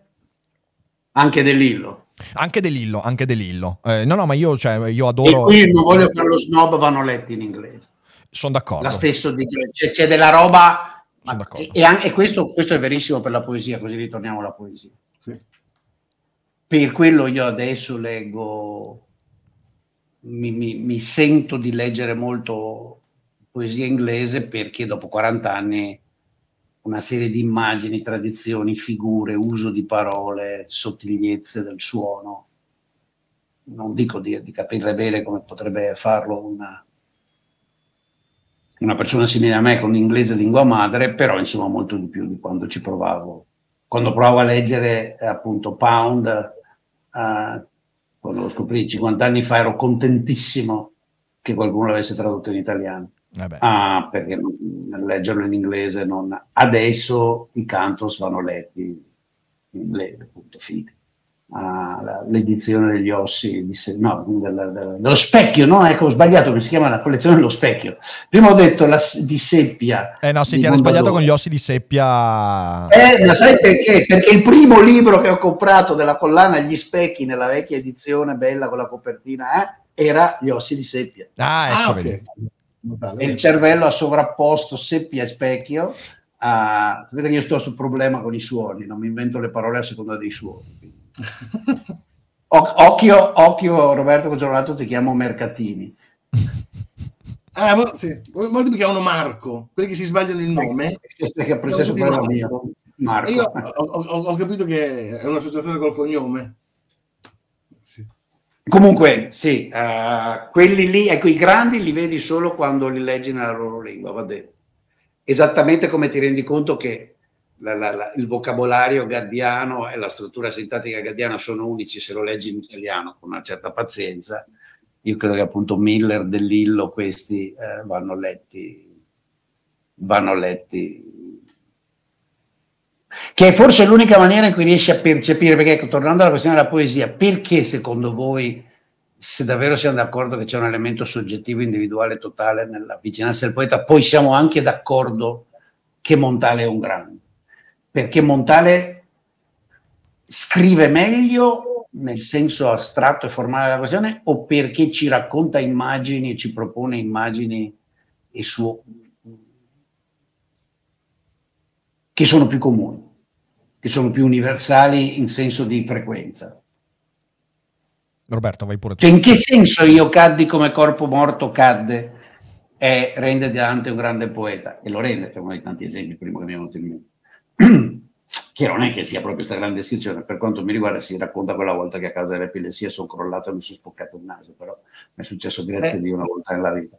Anche De Lillo. Anche De Lillo, anche De Lillo. Eh, no, no, ma io, cioè, io adoro... E qui non voglio fare lo snob, vanno letti in inglese. Sono d'accordo. La stesso, c'è, c'è della roba ma, e, e, anche, questo, questo, è verissimo per la poesia, così ritorniamo alla poesia. Sì. Per quello io adesso leggo, mi, mi, mi, sento di leggere molto poesia inglese perché dopo 40 anni una serie di immagini, tradizioni, figure, uso di parole, sottigliezze del suono, non dico di, di capire bene come potrebbe farlo una, una persona simile a me con inglese lingua madre, però insomma molto di più di quando ci provavo. Quando provavo a leggere appunto Pound, eh, quando lo scoprì 50 anni fa, ero contentissimo che qualcuno l'avesse tradotto in italiano. Eh ah, perché leggerlo in inglese non... Adesso i cantos vanno letti in inglese, punto fine l'edizione degli ossi di se, no, della, della, dello specchio, no? Ecco, ho sbagliato, mi si chiama la collezione dello specchio. Prima ho detto la, di seppia. Eh no, sì, ti hanno sbagliato con gli ossi di seppia. Eh, ma sai perché? Perché il primo libro che ho comprato della collana Gli specchi nella vecchia edizione bella con la copertina eh, era Gli ossi di seppia. Ah, ecco, ah, okay. E il cervello ha sovrapposto seppia e specchio Uh, sapete che io sto sul problema con i suoni, non mi invento le parole a seconda dei suoni. Occhio, occhio, Roberto, giorno ti chiamo Mercatini. Ah, ma, sì. Molti mi chiamano Marco, quelli che si sbagliano il nome. Questa che ha preso il problema mio. Marco. Io ho, ho, ho, capito che è un'associazione col cognome. Sì. Comunque, sì, uh, quelli lì, ecco, i grandi li vedi solo quando li leggi nella loro lingua, va bene. Esattamente come ti rendi conto che la, la, il vocabolario gaddiano e la struttura sintattica gaddiana sono unici se lo leggi in italiano con una certa pazienza. Io credo che appunto Miller, Dell'Illo, questi eh, vanno letti, vanno letti, che è forse l'unica maniera in cui riesci a percepire, perché ecco, tornando alla questione della poesia, perché secondo voi, se davvero siamo d'accordo che c'è un elemento soggettivo, individuale, totale nella vicinanza del poeta, poi siamo anche d'accordo che Montale è un grande, perché Montale scrive meglio nel senso astratto e formale della questione o perché ci racconta immagini, ci propone immagini e suo, che sono più comuni, che sono più universali in senso di frequenza. Roberto, vai pure tu. Cioè, in che senso io caddi come corpo morto cadde e rende Dante un grande poeta? E lo rende, per uno dei tanti esempi prima che mi è venuto in mente. che non è che sia proprio questa grande descrizione, per quanto mi riguarda si racconta quella volta che a causa dell'epilessia sono crollato e mi sono spoccato il naso, però mi è successo grazie a Dio una volta nella vita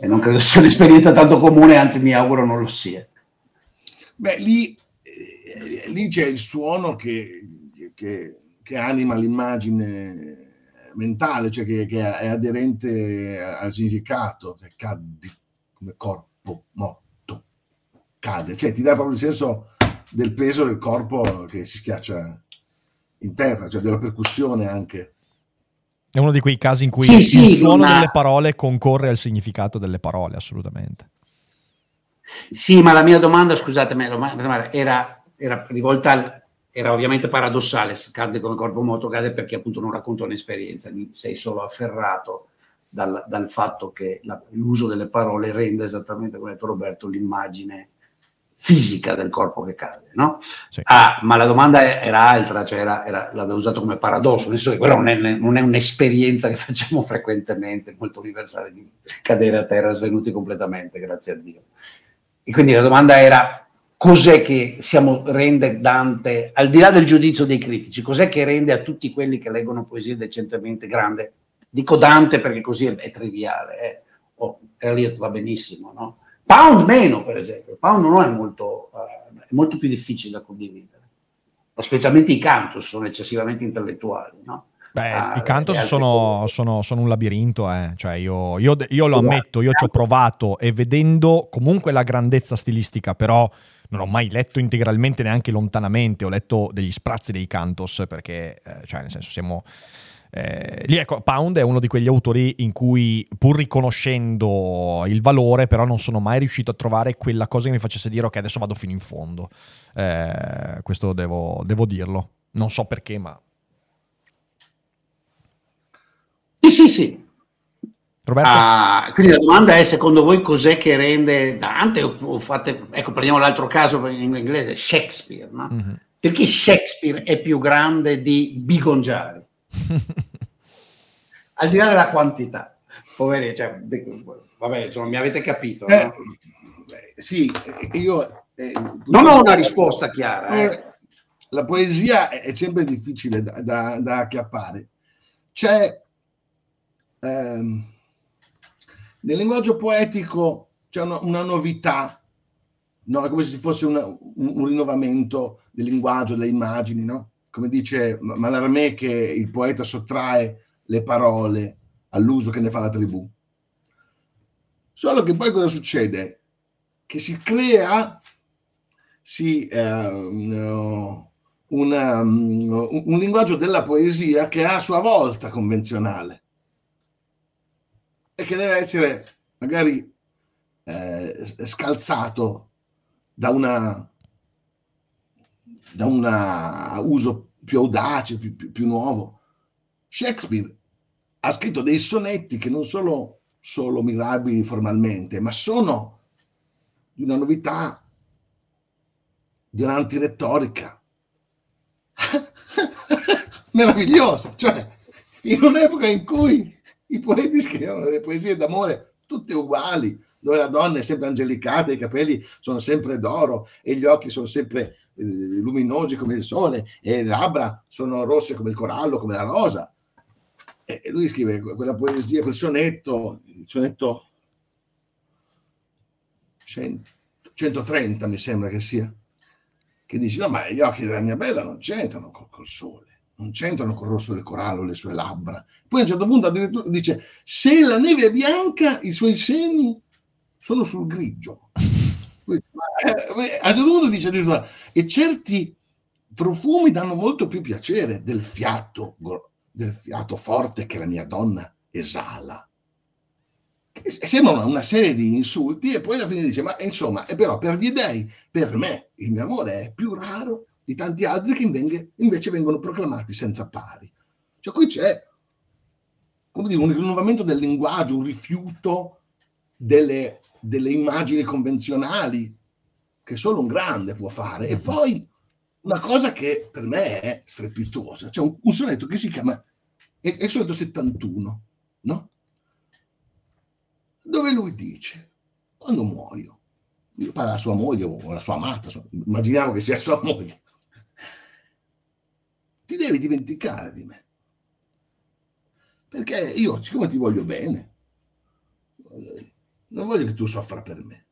e non credo sia un'esperienza tanto comune, anzi mi auguro non lo sia. Beh, lì, eh, lì c'è il suono che, che, che anima l'immagine mentale, cioè che, che, è aderente al significato, che caddi come corpo morto, cade, cioè ti dà proprio il senso del peso del corpo che si schiaccia in terra, cioè della percussione anche. È uno di quei casi in cui sì, il sì, suono ma... delle parole concorre al significato delle parole, assolutamente. Sì, ma la mia domanda, scusatemi, era, era rivolta al, era ovviamente paradossale, cade come corpo moto, cade perché appunto non racconta un'esperienza, sei solo afferrato dal, dal fatto che la, l'uso delle parole rende esattamente come ha detto Roberto l'immagine fisica del corpo che cade, no? Sì. Ah, ma la domanda era altra, cioè era, era, l'avevo usato come paradosso, nel senso che quella non è, non è, un'esperienza che facciamo frequentemente, molto universale, di cadere a terra svenuti completamente, grazie a Dio. E quindi la domanda era cos'è che siamo, rende Dante, al di là del giudizio dei critici, cos'è che rende a tutti quelli che leggono poesie decentemente grande? Dico Dante perché così è, è triviale, eh? oh, Eliot va benissimo, no? Pound meno, per esempio. Pound non è molto, uh, è molto più difficile da condividere, specialmente i cantos sono eccessivamente intellettuali, no? Beh, ah, i cantos sono, sono, sono, un labirinto, eh. cioè io, io, io, lo esatto. ammetto, io ci ho provato e vedendo comunque la grandezza stilistica, però non ho mai letto integralmente neanche lontanamente, ho letto degli sprazzi dei cantos perché, eh, cioè nel senso siamo eh, lì ecco, Pound è uno di quegli autori in cui, pur riconoscendo il valore, però non sono mai riuscito a trovare quella cosa che mi facesse dire ok, adesso vado fino in fondo. Eh, questo devo, devo dirlo. Non so perché, ma... Sì, sì, sì. Roberto? Ah, quindi la domanda è secondo voi cos'è che rende Dante o, fate, ecco prendiamo l'altro caso in inglese, Shakespeare, no? mm-hmm. Perché Shakespeare è più grande di Bigongiari? Al di là della quantità, poveri, cioè, vabbè, insomma, mi avete capito. Eh, no? sì, io... Eh, non ho una risposta chiara. Eh. eh. La poesia è sempre difficile da, da, da acchiappare. C'è... Ehm, nel linguaggio poetico c'è una, una novità, no? è come se fosse una, un, un, rinnovamento del linguaggio, delle immagini, no? Come dice Mallarmé, che il poeta sottrae le parole all'uso che ne fa la tribù. Solo che poi cosa succede? Che si crea si, eh, una, un, un linguaggio della poesia che è a sua volta convenzionale e che deve essere magari eh, scalzato da una da un uso più audace, più, più, più, nuovo. Shakespeare ha scritto dei sonetti che non sono solo mirabili formalmente, ma sono di una novità di un'antirettorica meravigliosa, cioè in un'epoca in cui i poeti scrivono delle poesie d'amore tutte uguali, dove la donna è sempre angelicata, i capelli sono sempre d'oro e gli occhi sono sempre luminosi come il sole e le labbra sono rosse come il corallo, come la rosa. E lui scrive quella poesia, quel sonetto, il sonetto 100, 130 mi sembra che sia, che dice no ma gli occhi della mia bella non c'entrano col, col sole, non c'entrano col rosso del corallo le sue labbra. Poi a un certo punto addirittura dice se la neve è bianca i suoi seni sono sul grigio. Eh, a un certo punto dice e certi profumi danno molto più piacere del fiato, del fiato forte che la mia donna esala. E sembrano una serie di insulti e poi alla fine dice ma insomma, è però per gli dei, per me il mio amore è più raro di tanti altri che invece vengono proclamati senza pari. Cioè qui c'è dire, un rinnovamento del linguaggio, un rifiuto delle, delle immagini convenzionali che solo un grande può fare. E poi una cosa che per me è strepitosa, c'è un, un sonetto che si chiama, è, è il sonetto 71, no? Dove lui dice, quando muoio, io parla alla sua moglie o alla sua amata, immaginiamo che sia sua moglie, ti devi dimenticare di me. Perché io, siccome ti voglio bene, non voglio che tu soffra per me.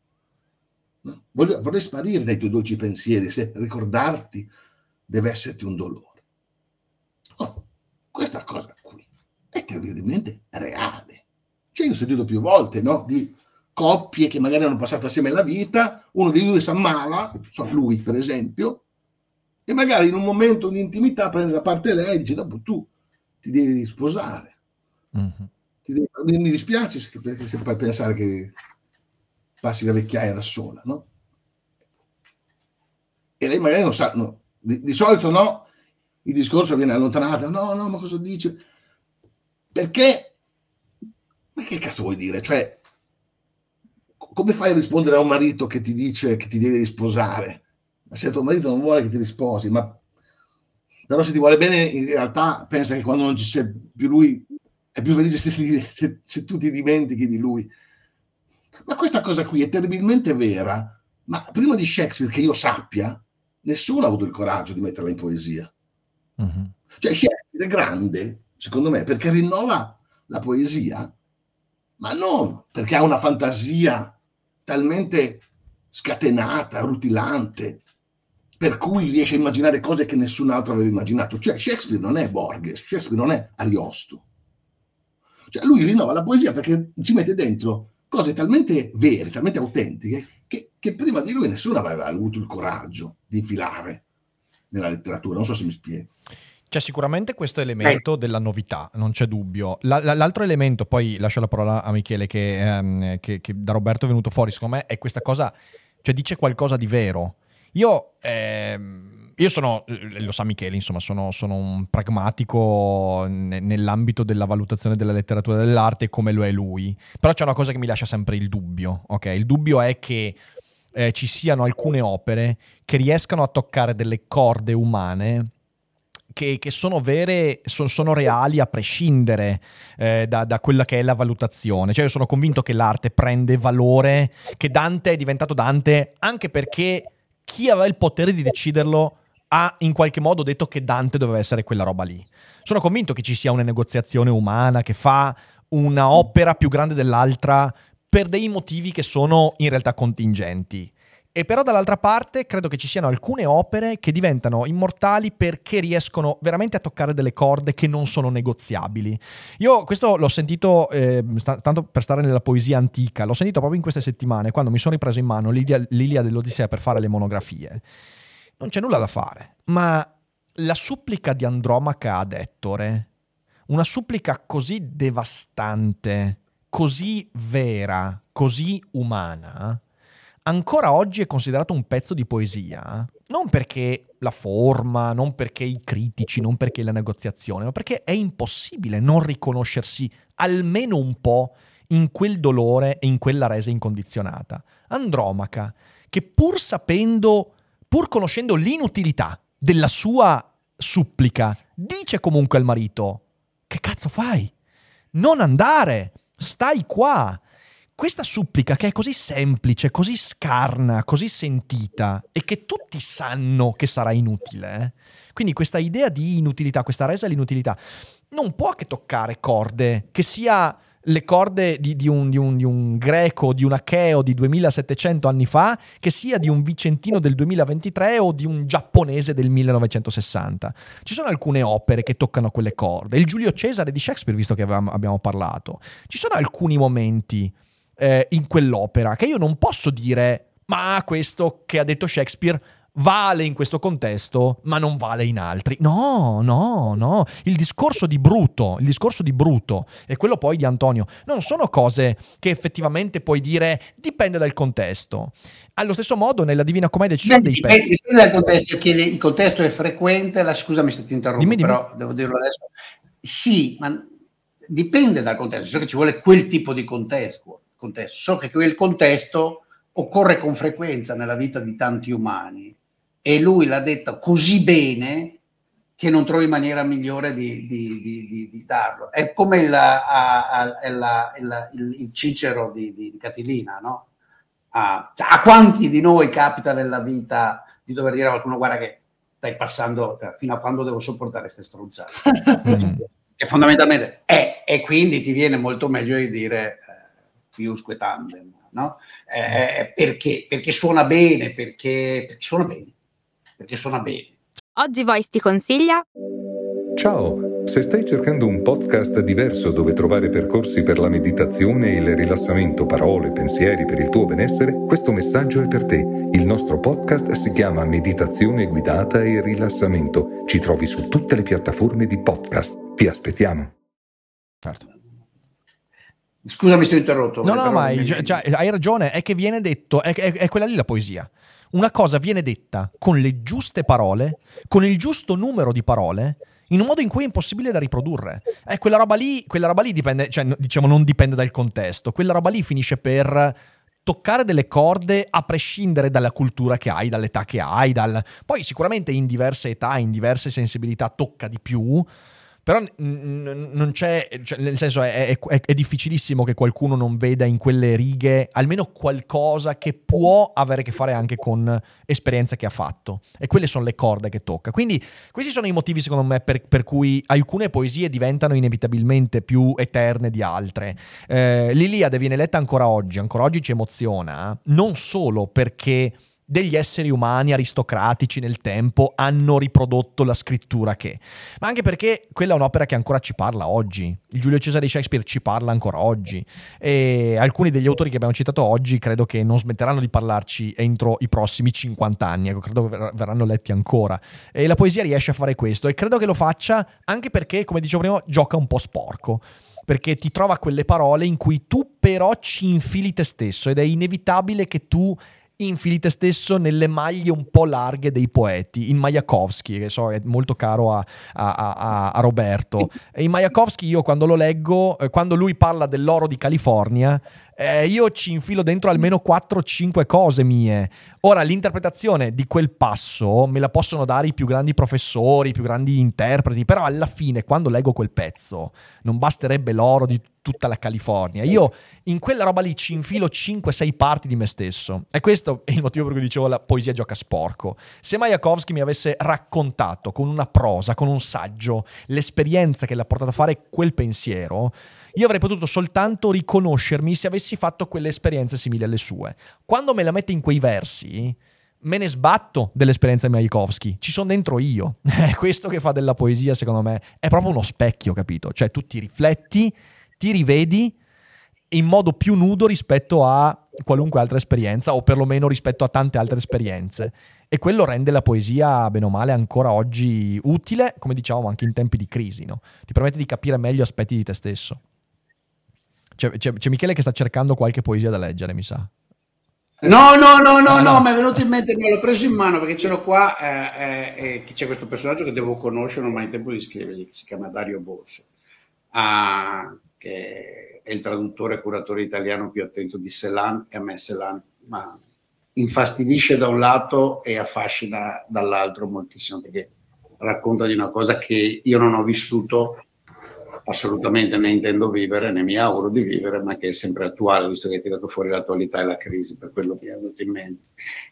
No? Voglio, vorrei sparire dai tuoi dolci pensieri se ricordarti deve esserti un dolore. Oh, questa cosa qui è terribilmente reale. Cioè, io ho sentito più volte no? di coppie che magari hanno passato assieme la vita, uno di due si ammala, so, lui per esempio, e magari in un momento di intimità prende da parte lei e dice dopo tu ti devi risposare. Mm-hmm. Devi, mi dispiace se, se puoi pensare che passi la vecchiaia da sola, no? E lei magari non sa, no. di, di, solito no, il discorso viene allontanato, no, no, ma cosa dice? Perché, ma che cazzo vuoi dire? Cioè, come fai a rispondere a un marito che ti dice che ti devi risposare? Ma se tuo marito non vuole che ti risposi, ma però se ti vuole bene, in realtà pensa che quando non ci c'è più lui, è più felice se, se, se tu ti dimentichi di lui. Ma questa cosa qui è terribilmente vera, ma prima di Shakespeare, che io sappia, nessuno ha avuto il coraggio di metterla in poesia. Uh-huh. Cioè Shakespeare è grande, secondo me, perché rinnova la poesia, ma non perché ha una fantasia talmente scatenata, rutilante, per cui riesce a immaginare cose che nessun altro aveva immaginato. Cioè Shakespeare non è Borges, Shakespeare non è Ariosto. Cioè lui rinnova la poesia perché ci mette dentro cose talmente vere, talmente autentiche, che, che prima di lui nessuno aveva avuto il coraggio di infilare nella letteratura. Non so se mi spiego. C'è sicuramente questo elemento della novità, non c'è dubbio. La, l'altro elemento, poi lascio la parola a Michele, che, ehm, che, che, da Roberto è venuto fuori, secondo me, è questa cosa, cioè dice qualcosa di vero. Io ehm, io sono, eh, lo sa Michele, insomma, sono, sono un pragmatico nell'ambito della valutazione della letteratura dell'arte come lo è lui. Però c'è una cosa che mi lascia sempre il dubbio, ok? Il dubbio è che eh, ci siano alcune opere che riescano a toccare delle corde umane che, che, sono vere, sono, sono, reali a prescindere eh, da, da, quella che è la valutazione. Cioè, io sono convinto che l'arte prende valore, che Dante è diventato Dante anche perché chi aveva il potere di deciderlo ha in qualche modo detto che Dante doveva essere quella roba lì. Sono convinto che ci sia una negoziazione umana che fa una opera più grande dell'altra per dei motivi che sono in realtà contingenti. E però dall'altra parte credo che ci siano alcune opere che diventano immortali perché riescono veramente a toccare delle corde che non sono negoziabili. Io questo l'ho sentito, eh, tanto per stare nella poesia antica, l'ho sentito proprio in queste settimane quando mi sono ripreso in mano l'Ilia dell'Odissea per fare le monografie non c'è nulla da fare. Ma la supplica di Andromaca ad Ettore, una supplica così devastante, così vera, così umana, ancora oggi è considerato un pezzo di poesia, non perché la forma, non perché i critici, non perché la negoziazione, ma perché è impossibile non riconoscersi almeno un po' in quel dolore e in quella resa incondizionata. Andromaca, che pur sapendo pur conoscendo l'inutilità della sua supplica, dice comunque al marito, che cazzo fai? Non andare, stai qua. Questa supplica che è così semplice, così scarna, così sentita e che tutti sanno che sarà inutile. Eh? Quindi questa idea di inutilità, questa resa all'inutilità, non può che toccare corde, che sia le corde di, di, un, di, un, di, un, greco, di un acheo di 2700 anni fa, che sia di un vicentino del 2023 o di un giapponese del 1960. Ci sono alcune opere che toccano quelle corde. Il Giulio Cesare di Shakespeare, visto che avevamo, abbiamo parlato. Ci sono alcuni momenti eh, in quell'opera che io non posso dire, ma questo che ha detto Shakespeare vale in questo contesto, ma non vale in altri. No, no, no. Il discorso di Bruto, il discorso di Bruto e quello poi di Antonio, non sono cose che effettivamente puoi dire dipende dal contesto. Allo stesso modo, nella Divina Commedia ci sono dei dipende, pezzi. Dipende dal contesto, che il contesto è frequente. La, scusami se ti interrompo, dimmi, dimmi. però devo dirlo adesso. Sì, ma dipende dal contesto. So che ci vuole quel tipo di contesto. contesto. So che quel contesto occorre con frequenza nella vita di tanti umani e lui l'ha detta così bene che non trovi maniera migliore di, di, di, di darlo. È come il, a, a, a, il, il Cicero di, Catilina, no? A, a, quanti di noi capita nella vita di dover dire a qualcuno guarda che stai passando, cioè, fino a quando devo sopportare queste stronzate? che fondamentalmente è, e quindi ti viene molto meglio di dire eh, fiusque tandem, no? Eh, eh, perché? Perché suona bene, perché, perché suona bene perché suona bene. Oggi Voice ti consiglia. Ciao, se stai cercando un podcast diverso dove trovare percorsi per la meditazione e il rilassamento, parole, pensieri per il tuo benessere, questo messaggio è per te. Il nostro podcast si chiama Meditazione guidata e rilassamento. Ci trovi su tutte le piattaforme di podcast. Ti aspettiamo. Certo. Scusa, mi sto interrotto. No, no, ma hai, cioè, hai ragione, è che viene detto, è, è, è quella lì la poesia una cosa viene detta con le giuste parole, con il giusto numero di parole, in un modo in cui è impossibile da riprodurre. Eh, quella roba lì, quella roba lì dipende, cioè, diciamo, non dipende dal contesto. Quella roba lì finisce per toccare delle corde a prescindere dalla cultura che hai, dall'età che hai, dal... poi sicuramente in diverse età, in diverse sensibilità tocca di più, però n- non c'è, cioè, nel senso è, è, è, difficilissimo che qualcuno non veda in quelle righe almeno qualcosa che può avere a che fare anche con esperienze che ha fatto. E quelle sono le corde che tocca. Quindi questi sono i motivi secondo me per, per cui alcune poesie diventano inevitabilmente più eterne di altre. Eh, L'Iliade viene letta ancora oggi, ancora oggi ci emoziona, non solo perché degli esseri umani aristocratici nel tempo hanno riprodotto la scrittura che, ma anche perché quella è un'opera che ancora ci parla oggi. Il Giulio Cesare di Shakespeare ci parla ancora oggi e alcuni degli autori che abbiamo citato oggi credo che non smetteranno di parlarci entro i prossimi 50 anni, ecco, credo che verranno letti ancora. E la poesia riesce a fare questo e credo che lo faccia anche perché, come dicevo prima, gioca un po' sporco perché ti trova quelle parole in cui tu però ci infili te stesso ed è inevitabile che tu infili te stesso nelle maglie un po' larghe dei poeti, in Majakovsky, che so è molto caro a, a, a, a Roberto. E in Majakovsky io quando lo leggo, eh, quando lui parla dell'oro di California, eh, io ci infilo dentro almeno 4-5 cose mie. Ora, l'interpretazione di quel passo me la possono dare i più grandi professori, i più grandi interpreti, però alla fine, quando leggo quel pezzo, non basterebbe l'oro di tutta la California. Io in quella roba lì ci infilo 5-6 parti di me stesso. E questo è il motivo per cui dicevo la poesia gioca sporco. Se Majakovsky mi avesse raccontato con una prosa, con un saggio, l'esperienza che l'ha portato a fare quel pensiero, io avrei potuto soltanto riconoscermi se avessi fatto quelle esperienze simili alle sue. Quando me la mette in quei versi, me ne sbatto dell'esperienza di Majakovsky, ci sono dentro io. È questo che fa della poesia, secondo me, è proprio uno specchio, capito? Cioè tu ti rifletti, ti rivedi in modo più nudo rispetto a qualunque altra esperienza o perlomeno rispetto a tante altre esperienze. E quello rende la poesia, bene o male, ancora oggi utile, come dicevamo anche in tempi di crisi, no? Ti permette di capire meglio aspetti di te stesso. C'è, c'è, c'è, Michele che sta cercando qualche poesia da leggere, mi sa. No, no, no, no, ah, no, no, mi è venuto in mente, me l'ho preso in mano perché ce l'ho qua, eh, eh, c'è questo personaggio che devo conoscere, non ho mai tempo di scrivergli, che si chiama Dario Borso, ah, che è il traduttore e curatore italiano più attento di Celan e a me Celan, ma infastidisce da un lato e affascina dall'altro moltissimo perché racconta di una cosa che io non ho vissuto assolutamente né intendo vivere né mi auguro di vivere, ma che è sempre attuale, visto che hai tirato fuori l'attualità e la crisi, per quello che mi è venuto in mente.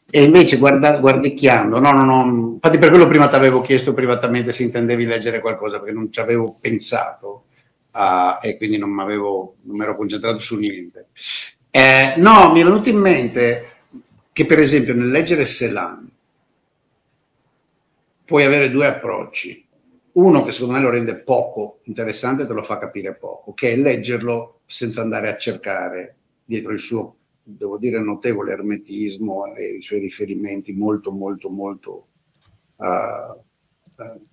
E invece guarda, guardicchiando, no, no, no, infatti per quello prima ti avevo chiesto privatamente se intendevi leggere qualcosa, perché non ci avevo pensato uh, e quindi non, non mi ero concentrato su niente. Eh, no, mi è venuto in mente che per esempio nel leggere Selan puoi avere due approcci uno che secondo me lo rende poco interessante, te lo fa capire poco, che è leggerlo senza andare a cercare dietro il suo, devo dire, notevole ermetismo e i suoi riferimenti molto, molto, molto uh, uh,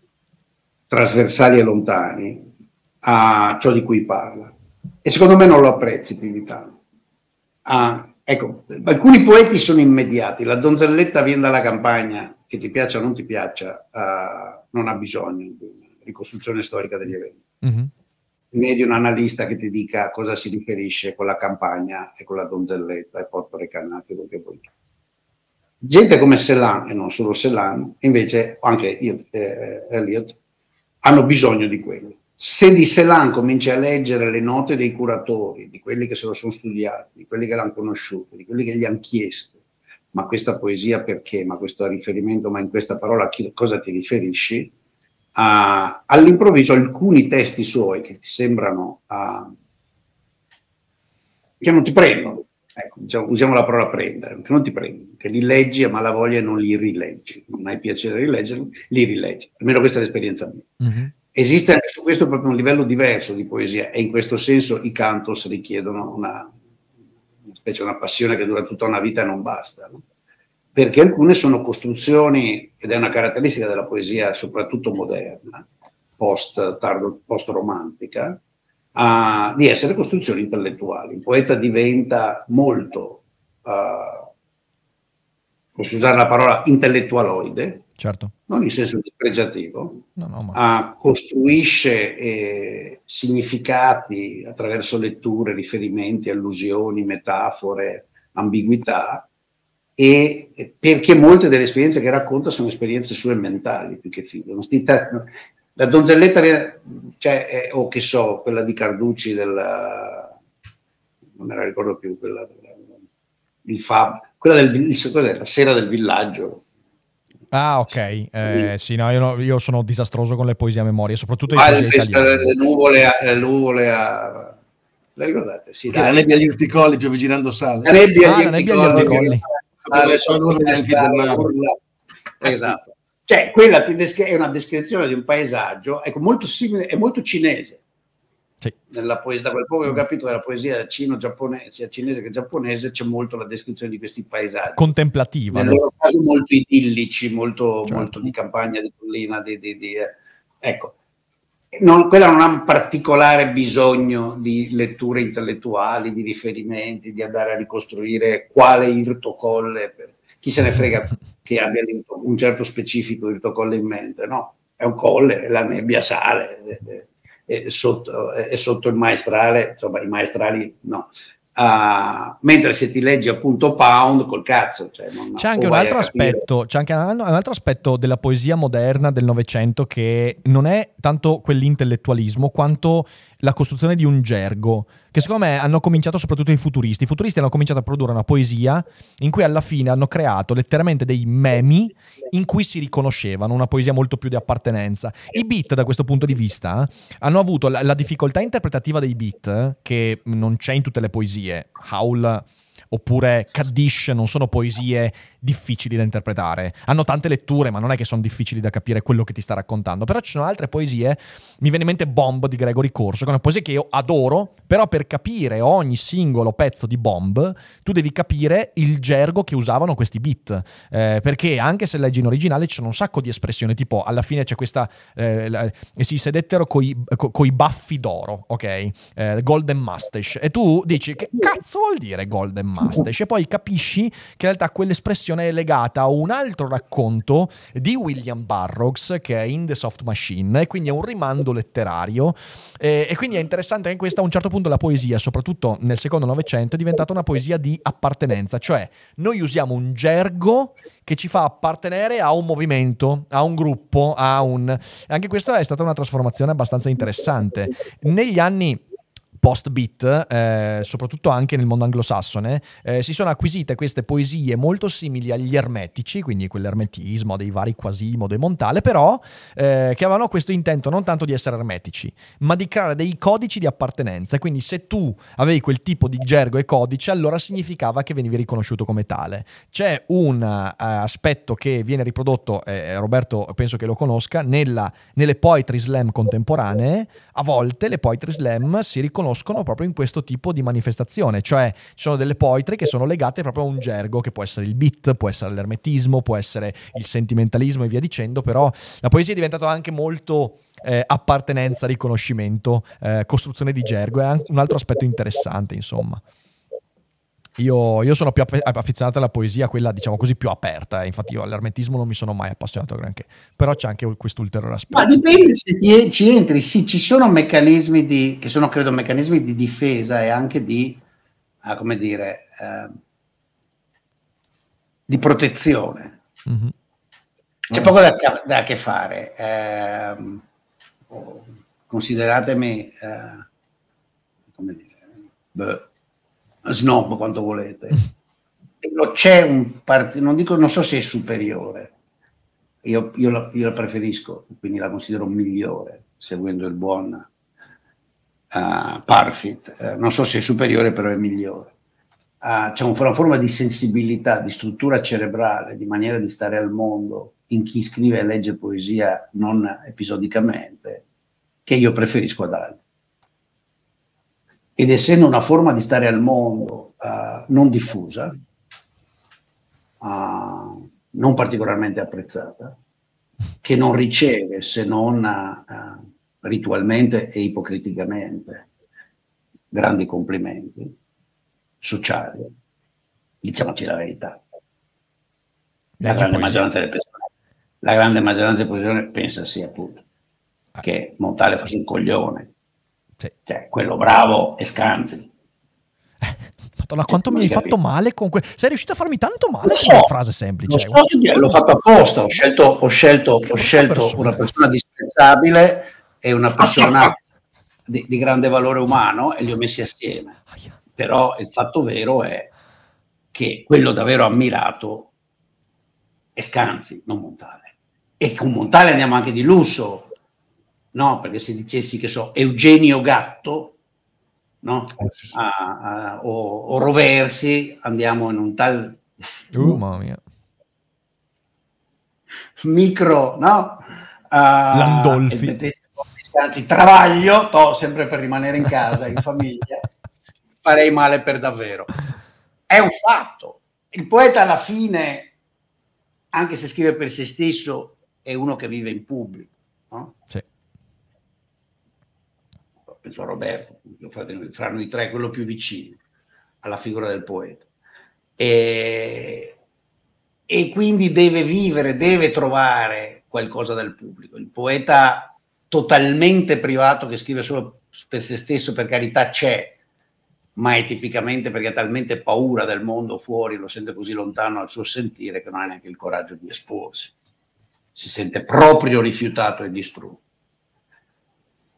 trasversali e lontani a ciò di cui parla. E secondo me non lo apprezzi più di tanto. Ah, ecco, alcuni poeti sono immediati, la donzelletta viene dalla campagna, che ti piaccia o non ti piaccia, uh, non ha bisogno di una ricostruzione storica degli eventi, mm-hmm. né di un analista che ti dica cosa si riferisce con la campagna e con la donzelletta e Porto Recanati, quello che vuoi. Gente come Celan, e non solo Celan, invece anche eh, Eliot, hanno bisogno di quello. Se di Celan cominci a leggere le note dei curatori, di quelli che se lo sono studiati, di quelli che l'hanno conosciuto, di quelli che gli hanno chiesto, ma questa poesia perché, ma questo riferimento, ma in questa parola chi, cosa ti riferisci? Uh, all'improvviso alcuni testi suoi che ti sembrano, uh, che non ti prendono, ecco, diciamo, usiamo la parola prendere, che non ti prendono, che li leggi a malavoglia e non li rileggi, non hai piacere di rileggerli, li rileggi, almeno questa è l'esperienza mia. Mm-hmm. Esiste anche su questo proprio un livello diverso di poesia e in questo senso i cantos richiedono una, specie una passione che dura tutta una vita non basta, no? perché alcune sono costruzioni, ed è una caratteristica della poesia soprattutto moderna, post, tardo, post-romantica, uh, di essere costruzioni intellettuali. Il poeta diventa molto, uh, posso usare la parola intellettualoide, certo. Non in senso dispregiativo, no, no, ma... costruisce eh, significati attraverso letture, riferimenti, allusioni, metafore, ambiguità, e perché molte delle esperienze che racconta sono esperienze sue mentali più che figlie. La donzelletta, cioè, o che so, quella di Carducci della, non me la ricordo più, quella, il Fab, quella del, cos'è, la sera del villaggio, Ah, ok. Eh, sì, no io, io, sono disastroso con le poesie a memoria, soprattutto ah, le, le nuvole a, le nuvole a... La ricordate? Sì, la nebbia agli urticoli più avvicinando sale. La nebbia agli ah, urticoli. Esatto. Cioè, quella è una descrizione di un paesaggio, ecco, molto simile, è molto cinese. Sì. Nella poesia, da quel poco che ho capito della poesia cino-giapponese, sia cinese che giapponese, c'è molto la descrizione di questi paesaggi. Contemplativa. Nel loro caso molto idillici, molto, certo. molto di campagna, di collina, di, di, di eh. ecco non, quella non ha un particolare bisogno di letture intellettuali, di riferimenti, di andare a ricostruire quale irtocolle, per, chi se ne frega che abbia un certo specifico irtocolle in mente, no, è un colle, la nebbia sale, è, è, sotto, è sotto, il maestrale, insomma i maestrali no. Uh, mentre se ti leggi appunto Pound col cazzo cioè non, c'è anche un altro aspetto c'è anche un altro aspetto della poesia moderna del Novecento che non è tanto quell'intellettualismo quanto la costruzione di un gergo, che secondo me hanno cominciato soprattutto i futuristi. I futuristi hanno cominciato a produrre una poesia in cui alla fine hanno creato letteralmente dei memi in cui si riconoscevano, una poesia molto più di appartenenza. I beat da questo punto di vista hanno avuto la, la difficoltà interpretativa dei beat, che non c'è in tutte le poesie. Howl oppure Kaddish non sono poesie difficili da interpretare. Hanno tante letture, ma non è che sono difficili da capire quello che ti sta raccontando. Però ci sono altre poesie, mi viene in mente Bomb di Gregory Corso, che è una poesia che io adoro, però per capire ogni singolo pezzo di Bomb, tu devi capire il gergo che usavano questi beat. Eh, perché anche se leggi in originale ci sono un sacco di espressioni, tipo alla fine c'è questa... Eh, si sedettero coi, co, coi baffi d'oro, ok? Eh, golden mustache. E tu dici, che cazzo vuol dire golden mustache? E poi capisci che in realtà quell'espressione trasformazione legata a un altro racconto di William Burroughs che è In the Soft Machine, e quindi è un rimando letterario. E, e quindi è interessante anche questa, a un certo punto la poesia, soprattutto nel secondo Novecento, è diventata una poesia di appartenenza, cioè noi usiamo un gergo che ci fa appartenere a un movimento, a un gruppo, a un... Anche questa è stata una trasformazione abbastanza interessante. Negli anni post-beat, eh, soprattutto anche nel mondo anglosassone, eh, si sono acquisite queste poesie molto simili agli ermetici, quindi quell'ermetismo dei vari Quasimodo e Montale, però eh, che avevano questo intento non tanto di essere ermetici, ma di creare dei codici di appartenenza. Quindi se tu avevi quel tipo di gergo e codice, allora significava che venivi riconosciuto come tale. C'è un uh, aspetto che viene riprodotto, Roberto penso che lo conosca, nella, nelle poetry slam contemporanee, a volte le poetry slam si riconoscono riconoscono proprio in questo tipo di manifestazione, cioè ci sono delle poetry che sono legate proprio a un gergo che può essere il beat, può essere l'ermetismo, può essere il sentimentalismo e via dicendo, però la poesia è diventata anche molto eh, appartenenza, riconoscimento, eh, costruzione di gergo, è un altro aspetto interessante, insomma. Io, io, sono più affezionato alla poesia, quella diciamo così più aperta. Infatti, io all'ermetismo non mi sono mai appassionato granché, però c'è anche questo ulteriore aspetto. Ma dipende se ti, ci entri. Sì, ci sono meccanismi di, che sono credo meccanismi di difesa e anche di, ah, come dire, eh, di protezione. Mm-hmm. C'è poco da, da che fare. Eh, consideratemi, eh, come dire, beh, snob quanto volete. C'è un partito, non, dico, non so se è superiore, io, io, la, io, la, preferisco, quindi la considero migliore, seguendo il buon uh, Parfit. Uh, non so se è superiore, però è migliore. Uh, c'è una forma di sensibilità, di struttura cerebrale, di maniera di stare al mondo in chi scrive e legge poesia non episodicamente, che io preferisco ad altri ed essendo una forma di stare al mondo uh, non diffusa, uh, non particolarmente apprezzata, che non riceve se non uh, ritualmente e ipocriticamente grandi complimenti sociali, diciamoci la verità. La grande, maggioranza delle persone, la grande maggioranza delle persone pensa sì, appunto, che Montale fosse un coglione, sì. Cioè, quello bravo è Scanzi. Madonna, quanto mi hai fatto male con que- Sei riuscito a farmi tanto male so, con una frase semplice. Lo so, l'ho fatto apposta, ho scelto, ho scelto, ho scelto persona. una persona disprezzabile e una persona di, di, grande valore umano e li ho messi assieme. Però il fatto vero è che quello davvero ammirato è Scanzi, non Montale. E con Montale andiamo anche di lusso, no? Perché se dicessi che so Eugenio Gatto, no? A, a, o, o, Roversi, andiamo in un tal... Uh, mamma mia. Micro, no? Uh, Landolfi. Anzi, travaglio, to, sempre per rimanere in casa, in famiglia, farei male per davvero. È un fatto. Il poeta alla fine, anche se scrive per se stesso, è uno che vive in pubblico. No? Sì penso a Roberto, fra noi tre quello più vicino alla figura del poeta. E, e quindi deve vivere, deve trovare qualcosa dal pubblico. Il poeta totalmente privato che scrive solo per se stesso, per carità c'è, ma è tipicamente perché ha talmente paura del mondo fuori, lo sente così lontano al suo sentire che non ha neanche il coraggio di esporsi. Si sente proprio rifiutato e distrutto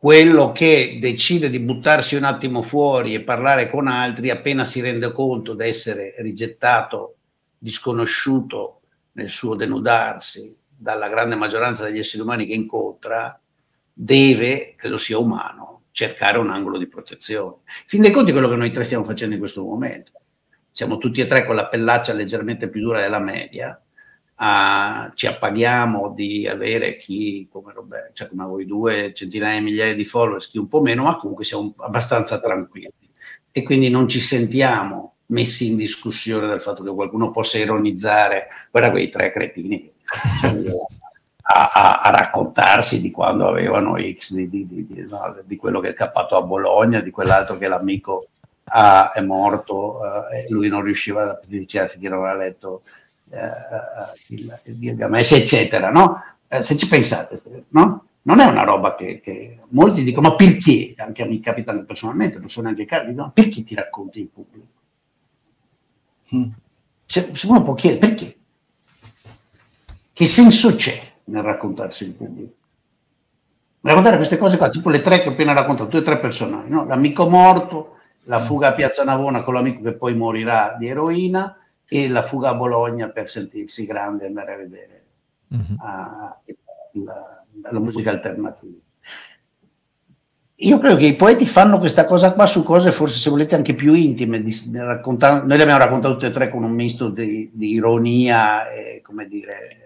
quello che decide di buttarsi un attimo fuori e parlare con altri, appena si rende conto di essere rigettato, disconosciuto nel suo denudarsi dalla grande maggioranza degli esseri umani che incontra, deve, credo sia umano, cercare un angolo di protezione. Fin dei conti è quello che noi tre stiamo facendo in questo momento. Siamo tutti e tre con la pellaccia leggermente più dura della media, a, ci appaghiamo di avere chi come Roberto, cioè come voi due, centinaia di migliaia di followers, chi un po' meno, ma comunque siamo abbastanza tranquilli. E quindi non ci sentiamo messi in discussione dal fatto che qualcuno possa ironizzare, guarda quei tre cretini a, a, a raccontarsi di quando avevano X, di, di, di, no, di, quello che è scappato a Bologna, di quell'altro che l'amico ah, è morto uh, e lui non riusciva a finire non aveva letto eh, il, il Gilgamesh, eccetera, no? Eh, se ci pensate, no? Non è una roba che, che, molti dicono, ma perché? Anche a me capita personalmente, non so neanche cari, no? perché ti racconti in pubblico? Mm. Cioè, uno può chiedere, perché? Che senso c'è nel raccontarsi in pubblico? Raccontare queste cose qua, tipo le tre che ho appena raccontato, due o tre personaggi, no? l'amico morto, la fuga a Piazza Navona con l'amico che poi morirà di eroina e la fuga a Bologna per sentirsi grande e andare a vedere mm-hmm. uh, la, la, musica alternativa. Io credo che i poeti fanno questa cosa qua su cose forse se volete anche più intime. Di, di noi le abbiamo raccontate tutte e tre con un misto di, di ironia e come dire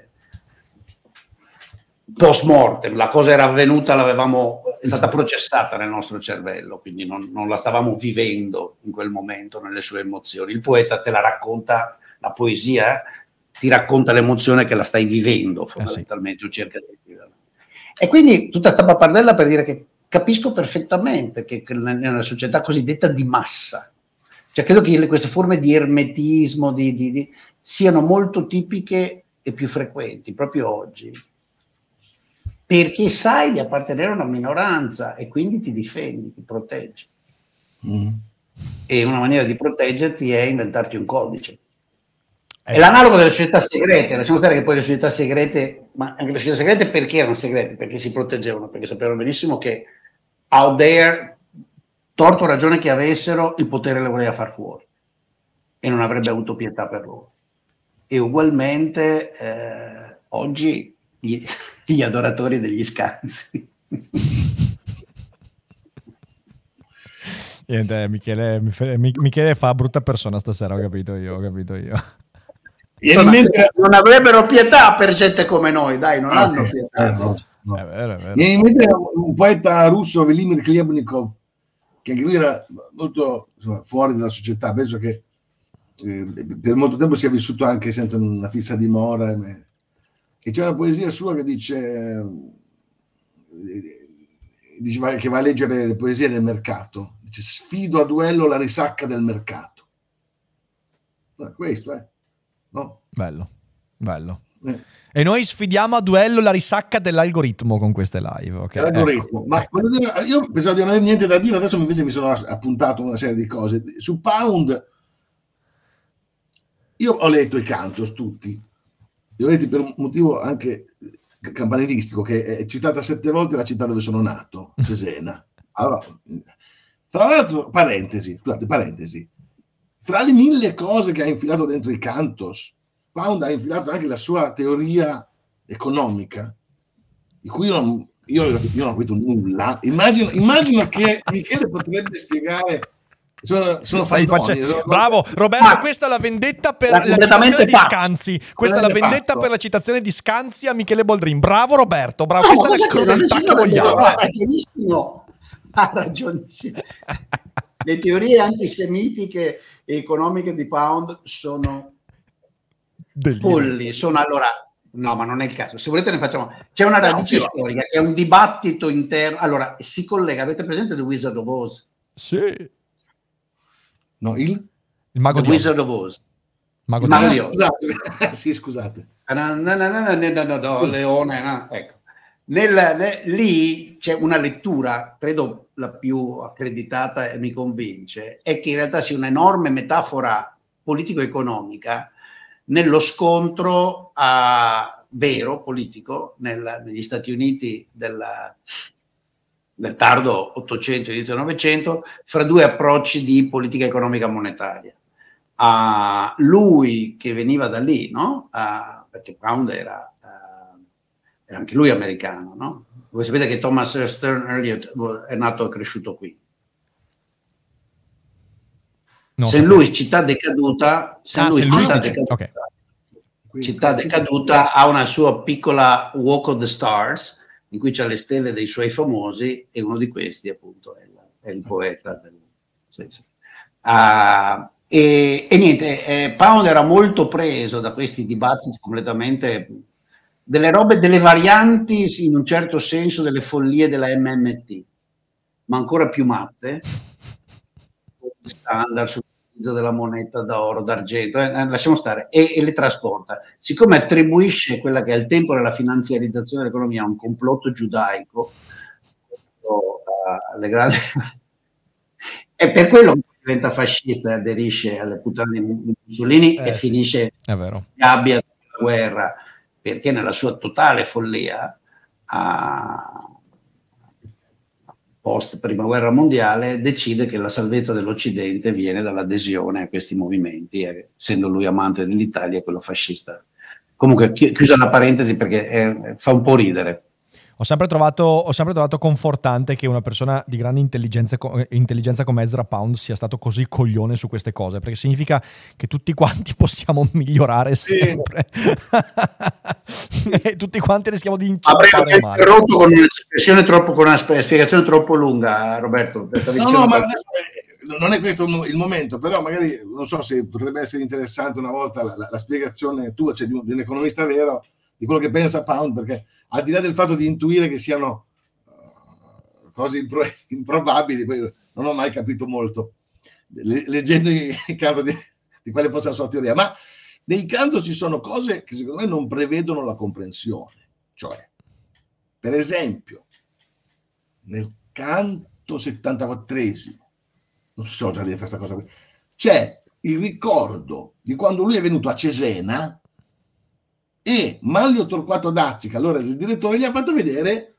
post mortem. La cosa era avvenuta, l'avevamo, è stata processata nel nostro cervello, quindi non, non, la stavamo vivendo in quel momento nelle sue emozioni. Il poeta te la racconta, la poesia ti racconta l'emozione che la stai vivendo fondamentalmente, eh sì. o cerca di viverla. E quindi tutta questa pappardella per dire che capisco perfettamente che, che nella società cosiddetta di massa, cioè credo che queste forme di ermetismo di, di, di, siano molto tipiche e più frequenti proprio oggi, perché sai di appartenere a una minoranza e quindi ti difendi, ti proteggi. Mm. E una maniera di proteggerti è inventarti un codice. È ecco. l'analogo delle società segrete, lasciamo stare che poi le società segrete, ma anche le società segrete perché erano segrete? Perché si proteggevano, perché sapevano benissimo che out there, torto o ragione che avessero, il potere le voleva far fuori e non avrebbe avuto pietà per loro. E ugualmente eh, oggi gli, gli, adoratori degli scanzi. Niente, Michele, Michele fa brutta persona stasera, ho capito io, ho capito io. Insomma, non avrebbero pietà per gente come noi, dai, non ah, hanno pietà. Eh, no. No. È vero, è vero. Mi in mente un poeta russo, Velimir Klebnikov, che anche lui era molto insomma, fuori dalla società. Penso che eh, per molto tempo sia vissuto anche senza una fissa dimora. E, e c'è una poesia sua che dice, eh, dice che va a leggere le poesie del mercato. Dice, sfido a duello la risacca del mercato. Eh, questo è. Eh. No? Bello, bello. Eh. E noi sfidiamo a duello la risacca dell'algoritmo con queste live. Okay? L'algoritmo. Ecco, Ma ecco. Dire, io pensavo di non avere niente da dire, adesso invece mi sono appuntato una serie di cose. Su Pound, io ho letto i Cantos tutti. Letti per un motivo anche campanilistico, che è citata sette volte la città dove sono nato, Cesena. Allora, tra l'altro, parentesi, scusate, parentesi, fra le mille cose che ha infilato dentro i Cantos, Pound ha infilato anche la sua teoria economica, di cui io non, io, io non ho capito nulla. Immagino, immagino che Michele potrebbe spiegare sono, sono facendo... Bravo Roberto, ah, questa è la vendetta per la, la citazione di Scanzi. Questa è la vendetta pazzo. per la citazione di Scanzi a Michele Boldrin. Bravo Roberto, bravo. No, questa è la crudeltà che vogliamo. Ha ragionissimo. Ha ragionissimo. Le teorie antisemitiche e economiche di Pound sono Delirio. polli, sono allora No, ma non è il caso. Se volete ne facciamo. C'è una radice no, storica è un dibattito interno. Allora, si collega. Avete presente The Wizard of Oz? Sì. No, il? Il mago The di Wizard of Oz. Mago mago di Oz. Scusate. sì, scusate. No, no, no, no, no, no, no, leone. Ecco. Nel, nel, lì c'è una lettura, credo la più accreditata e mi convince, è che in realtà sia un'enorme metafora politico-economica nello scontro a, vero politico nel, negli Stati Uniti della, del tardo 800 inizio 900 fra due approcci di politica economica monetaria. Uh, lui che veniva da lì, no? uh, perché Pound era, uh, era, anche lui americano, no? Voi sapete che Thomas Stern Elliott è nato e cresciuto qui. No, St. Louis, città decaduta, St. Ah, Louis, città decaduta, okay. città decaduta ha una sua piccola Walk of the Stars in cui c'è le stelle dei suoi famosi e uno di questi appunto è, la, è il poeta del, sì, sì. Uh, e, e, niente, eh, Pound era molto preso da questi dibattiti completamente delle robe, delle varianti in un certo senso delle follie della MMT, ma ancora più matte, standard su l'utilizzo della moneta d'oro, d'argento, eh, lasciamo stare, e, e, le trasporta. Siccome attribuisce quella che al tempo della finanziarizzazione dell'economia un complotto giudaico, uh, grandi... è per quello che diventa fascista e aderisce alle puttane di Mussolini eh, e sì, finisce in gabbia della guerra, perché nella sua totale follia a post prima guerra mondiale decide che la salvezza dell'Occidente viene dall'adesione a questi movimenti, eh, essendo lui amante dell'Italia quello fascista. Comunque, chiusa la parentesi perché eh, fa un po' ridere. Ho sempre, trovato, ho sempre, trovato, confortante che una persona di grande intelligenza, intelligenza, come Ezra Pound sia stato così coglione su queste cose, perché significa che tutti quanti possiamo migliorare sempre. Sì. e tutti quanti rischiamo di inciampare male. interrotto con un'espressione troppo, con una spiegazione troppo lunga, Roberto. No, no, ma adesso, non è questo il momento, però magari non so se potrebbe essere interessante una volta la, la, la spiegazione tua, cioè di un, di un economista vero, di quello che pensa Pound, perché al di là del fatto di intuire che siano uh, cose impro- improbabili, poi non ho mai capito molto, le- leggendo il canto di, di quale fosse la sua teoria, ma nei canto ci sono cose che secondo me non prevedono la comprensione. Cioè, per esempio, nel canto 74 non so già detto questa cosa qui, c'è il ricordo di quando lui è venuto a Cesena e Manlio Torquato Dazzi, che allora era il direttore, gli ha fatto vedere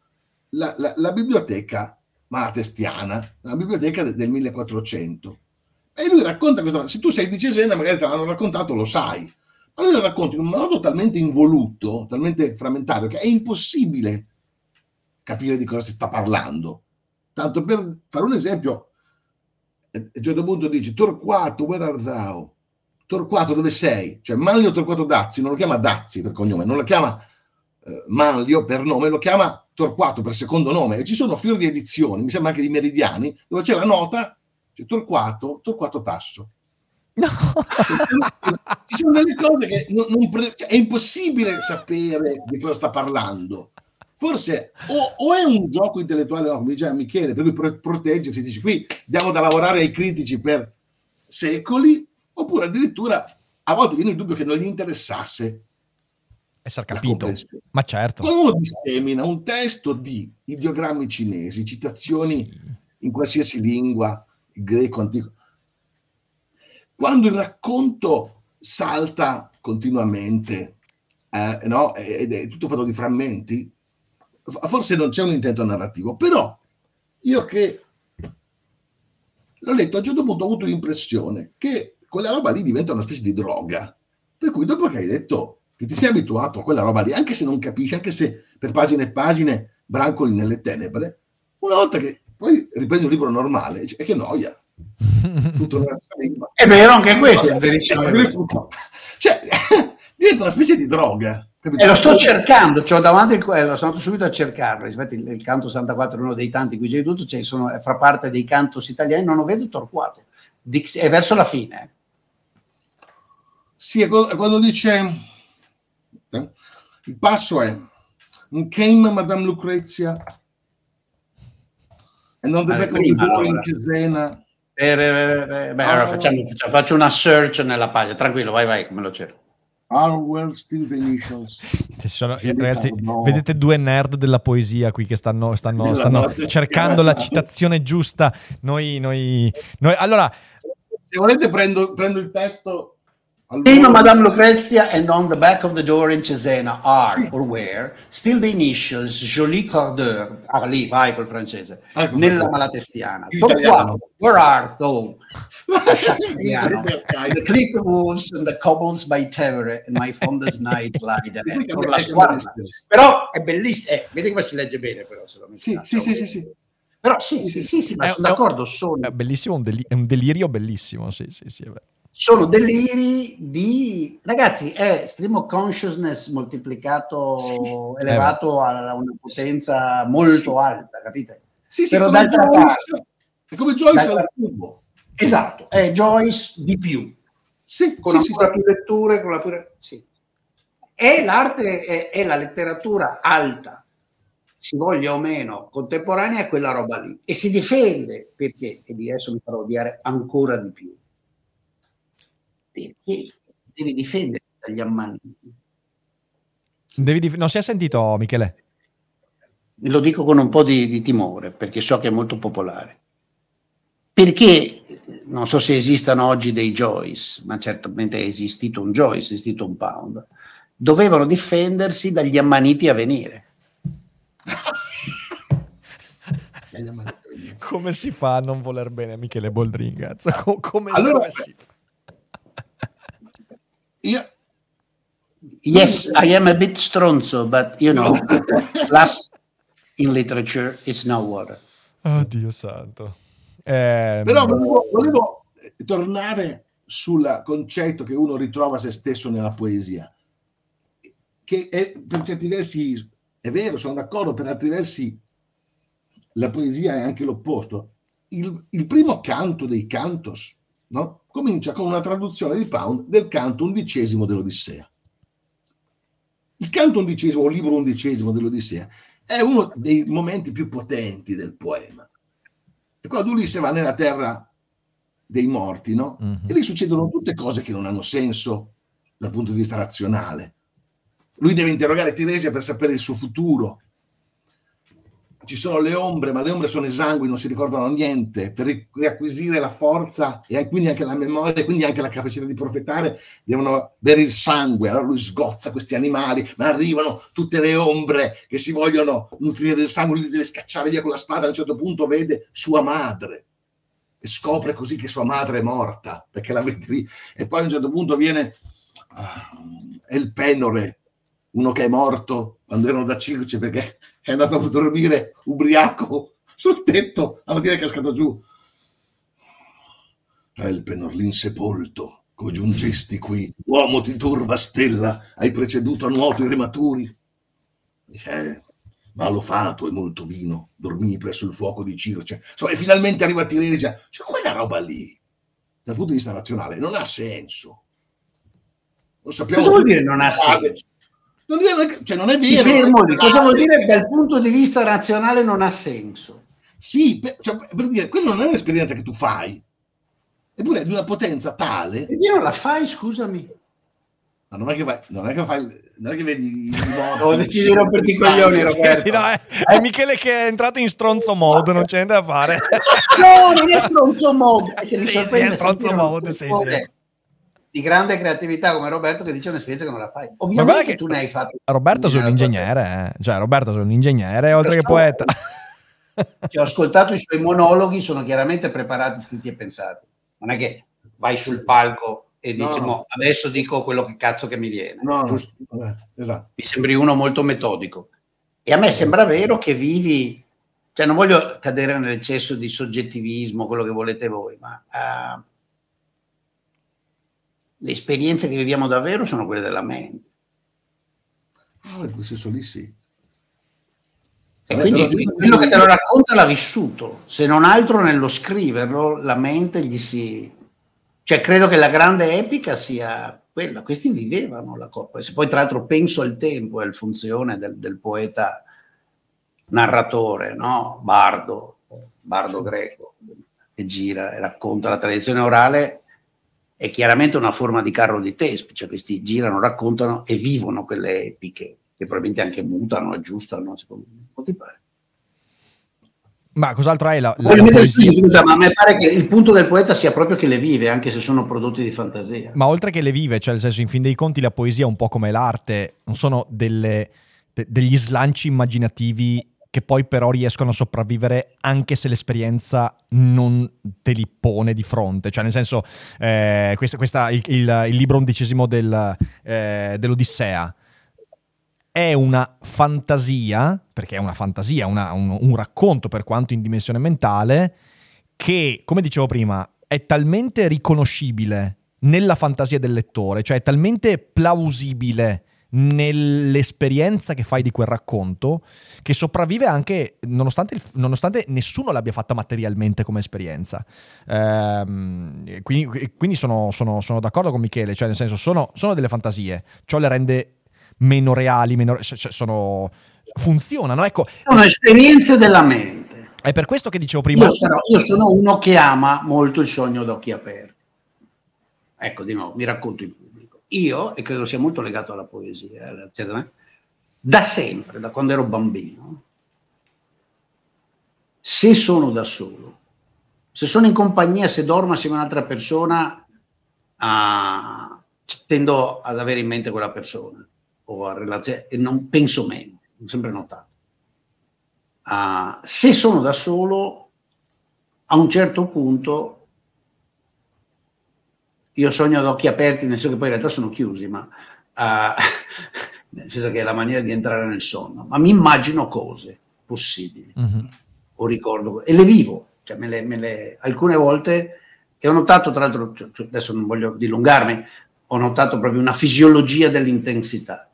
la, la, la biblioteca malatestiana, la biblioteca del, del 1400. E lui racconta questo, se tu sei di Cesena magari te l'hanno raccontato, lo sai, ma lui lo racconta in un modo talmente involuto, talmente frammentario, che è impossibile capire di cosa si sta parlando. Tanto per fare un esempio, a un certo punto dice, Torquato, where are thou? Torquato dove sei? Cioè Manlio Torquato Dazzi non lo chiama Dazzi per cognome, non lo chiama eh, Manlio per nome, lo chiama Torquato per secondo nome e ci sono fiori di edizioni, mi sembra anche di Meridiani, dove c'è la nota, cioè Torquato, Torquato Tasso. No. ci sono delle cose che non, non pre- cioè, è impossibile sapere di cosa sta parlando. Forse o, o è un gioco intellettuale, no, come diceva Michele, per cui pro- proteggersi, dici qui diamo da lavorare ai critici per secoli, oppure addirittura a volte viene il dubbio che non gli interessasse essere capito. Ma certo. Quando uno dissemina un testo di ideogrammi cinesi, citazioni in qualsiasi lingua, il greco antico, quando il racconto salta continuamente, eh, no? ed è tutto fatto di frammenti, forse non c'è un intento narrativo, però io che l'ho letto a un certo punto ho avuto l'impressione che quella roba lì diventa una specie di droga. Per cui dopo che hai detto che ti sei abituato a quella roba lì, anche se non capisci, anche se per pagine e pagine brancoli nelle tenebre, una volta che poi riprendi un libro normale, è che noia. Tutto è vero anche questo, è verissimo. Cioè, diventa una specie di droga. E lo sto cercando, cioè davanti il, lo sono andato subito a cercarlo. Rispetto il, il canto 64 è uno dei tanti qui c'è tutto, cioè sono, fa parte dei cantos italiani, non lo vedo Torquato. Dix, è verso la fine. Sì, quando dice eh, il passo è came Madame Lucrezia e non deve allora, in Cesena. Eh, beh, beh, allora facciamo, facciamo, faccio una search nella pagina, tranquillo, vai, vai, come lo cerco. Harwell still the initials. Sono, ragazzi, no. vedete due nerd della poesia qui che stanno, stanno, stanno cercando la citazione giusta. Noi, noi, noi, allora, se volete prendo, prendo il testo Prima Madame Lucrezia and on the back of the door in Cesena are sì. or were still the initials Jolie Cordeur. Ah, lì, vai col francese. Ah, nella malatestiana. Where are thou? the click wounds and the cobbles by Tevere and my fondest night lie Però è bellissimo. Eh, vedi come si legge bene però. Se lo sì, sì, sì, sì, sì. Però sì, sì, sì, sì, ma è, sono d'accordo. Sono... È bellissimo, un, deli- è un delirio bellissimo, sì, sì, sì, è vero sono deliri di ragazzi è stream of consciousness moltiplicato sì, elevato a una potenza sì, molto sì. alta capite? Sì sì Però come Joyce, è come Joyce al cubo. Esatto è Joyce di più. Sì, con sì, ancora più letture con la pure... sì. e l'arte è, è la letteratura alta. Si voglia o meno contemporanea è quella roba lì. E si difende perché e di adesso mi farò odiare ancora di più perché devi difendere dagli ammaniti. Dif- non si è sentito, Michele? Lo dico con un po' di, di timore, perché so che è molto popolare. Perché non so se esistano oggi dei Joyce, ma certamente è esistito un Joyce, è esistito un Pound, dovevano difendersi dagli ammaniti a venire. come si fa a non voler bene a Michele Boldrin? Come, allora, si io... Yes, I am a bit stronzo, but you know, plus in literature is no water. Oh Dio santo. Eh, Però volevo, volevo tornare sul concetto che uno ritrova se stesso nella poesia, che è, per certi versi è vero, sono d'accordo, per altri versi la poesia è anche l'opposto. Il, il primo canto dei cantos no? Comincia con una traduzione di Pound del canto undicesimo dell'Odissea. Il canto undicesimo o libro undicesimo dell'Odissea è uno dei momenti più potenti del poema. E quando Ulisse va nella terra dei morti, no? Mm-hmm. E lì succedono tutte cose che non hanno senso dal punto di vista razionale. Lui deve interrogare Tiresia per sapere il suo futuro, ci sono le ombre, ma le ombre sono esangui, non si ricordano niente. Per riacquisire la forza e quindi anche la memoria, e quindi anche la capacità di profetare, devono bere il sangue. Allora lui sgozza questi animali, ma arrivano tutte le ombre che si vogliono nutrire del sangue, lui deve scacciare via con la spada. A un certo punto vede sua madre e scopre così che sua madre è morta, perché la vede lì. E poi a un certo punto viene uh, El Penore, uno che è morto quando erano da Circe perché è andato a dormire ubriaco sul tetto la mattina è cascato giù. Elpenor, l'insepolto, come giungesti qui, uomo di turba stella, hai preceduto a nuoto i rematuri. Eh, malo fato e molto vino, dormì presso il fuoco di Circe. Insomma, e finalmente arriva a Tiresia. Cioè, quella roba lì, dal punto di vista razionale, non ha senso. Lo sappiamo. Cosa vuol dire non ha senso? Non è, cioè non è vero. Fermoli, cosa vuol dire dal punto di vista razionale non ha senso? Sì, per, cioè, per dire, quello non è un'esperienza che tu fai, eppure è di una potenza tale. E non la fai, scusami. Ma non è che, vai, non è che fai, non è che vedi il modo. Ho deciso di romperti i coglioni, Roberto. Sì, no, è, è, Michele che è entrato in stronzo mode, non c'è niente da fare. no, non è stronzo mode. È che sì, sì, è stronzo mode, sì, sì di grande creatività come Roberto che dice un'esperienza che non la fai. Ovviamente che tu ne hai fatto. Roberto è un ingegnere, eh. cioè Roberto è un ingegnere oltre che poeta. Che ho ascoltato i suoi monologhi, sono chiaramente preparati, scritti e pensati. Non è che vai sul palco e dici no. adesso dico quello che cazzo che mi viene. No, Giusto? no. Esatto. Mi sembri uno molto metodico. E a me sembra vero che vivi, cioè non voglio cadere nell'eccesso di soggettivismo, quello che volete voi, ma uh, le esperienze che viviamo davvero sono quelle della mente. Ah, in quel senso lì sì. E quindi quello che te lo racconta l'ha vissuto, se non altro nello scriverlo, la mente gli si... Cioè credo che la grande epica sia quella, questi vivevano la coppa. Se poi tra l'altro penso al tempo e alla funzione del, del poeta narratore, no? Bardo, bardo greco, che gira e racconta la tradizione orale, è chiaramente una forma di carro di Tespi, cioè questi girano, raccontano e vivono quelle epiche, che probabilmente anche mutano, aggiustano, secondo me. Ma cos'altro hai la, la, la poesia? Ma a me pare che il punto del poeta sia proprio che le vive, anche se sono prodotti di fantasia. Ma oltre che le vive, cioè nel senso, in fin dei conti, la poesia, un po' come l'arte, non sono delle, de, degli slanci immaginativi che poi però riescono a sopravvivere anche se l'esperienza non te li pone di fronte. Cioè, nel senso, eh, questa, questa, il, il, il, libro undicesimo del, eh, dell'Odissea è una fantasia, perché è una fantasia, una, un, un racconto per quanto in dimensione mentale, che, come dicevo prima, è talmente riconoscibile nella fantasia del lettore, cioè è talmente plausibile nell'esperienza che fai di quel racconto che sopravvive anche nonostante, il, nonostante nessuno l'abbia fatta materialmente come esperienza. Ehm, quindi, quindi sono, sono, sono, d'accordo con Michele, cioè nel senso sono, sono delle fantasie, ciò le rende meno reali, meno, cioè, sono, funzionano. Ecco. Sono esperienze della mente. È per questo che dicevo prima. Io, sarò, io sono uno che ama molto il sogno d'occhi aperti. ecco di nuovo, mi racconto in pubblico. Io, e credo sia molto legato alla poesia, eccetera, da sempre, da quando ero bambino, se sono da solo, se sono in compagnia, se dormo assieme a un'altra persona, ah, tendo ad avere in mente quella persona o a relazione e non penso meno, ho sempre notato. Ah, se sono da solo, a un certo punto io sogno ad occhi aperti, nel senso che poi in realtà sono chiusi, ma ah, nel senso che è la maniera di entrare nel sonno, ma mi immagino cose possibili, mm-hmm. o ricordo, e le vivo, cioè me le, me le, alcune volte, e ho notato tra l'altro, cioè, cioè, adesso non voglio dilungarmi, ho notato proprio una fisiologia dell'intensità.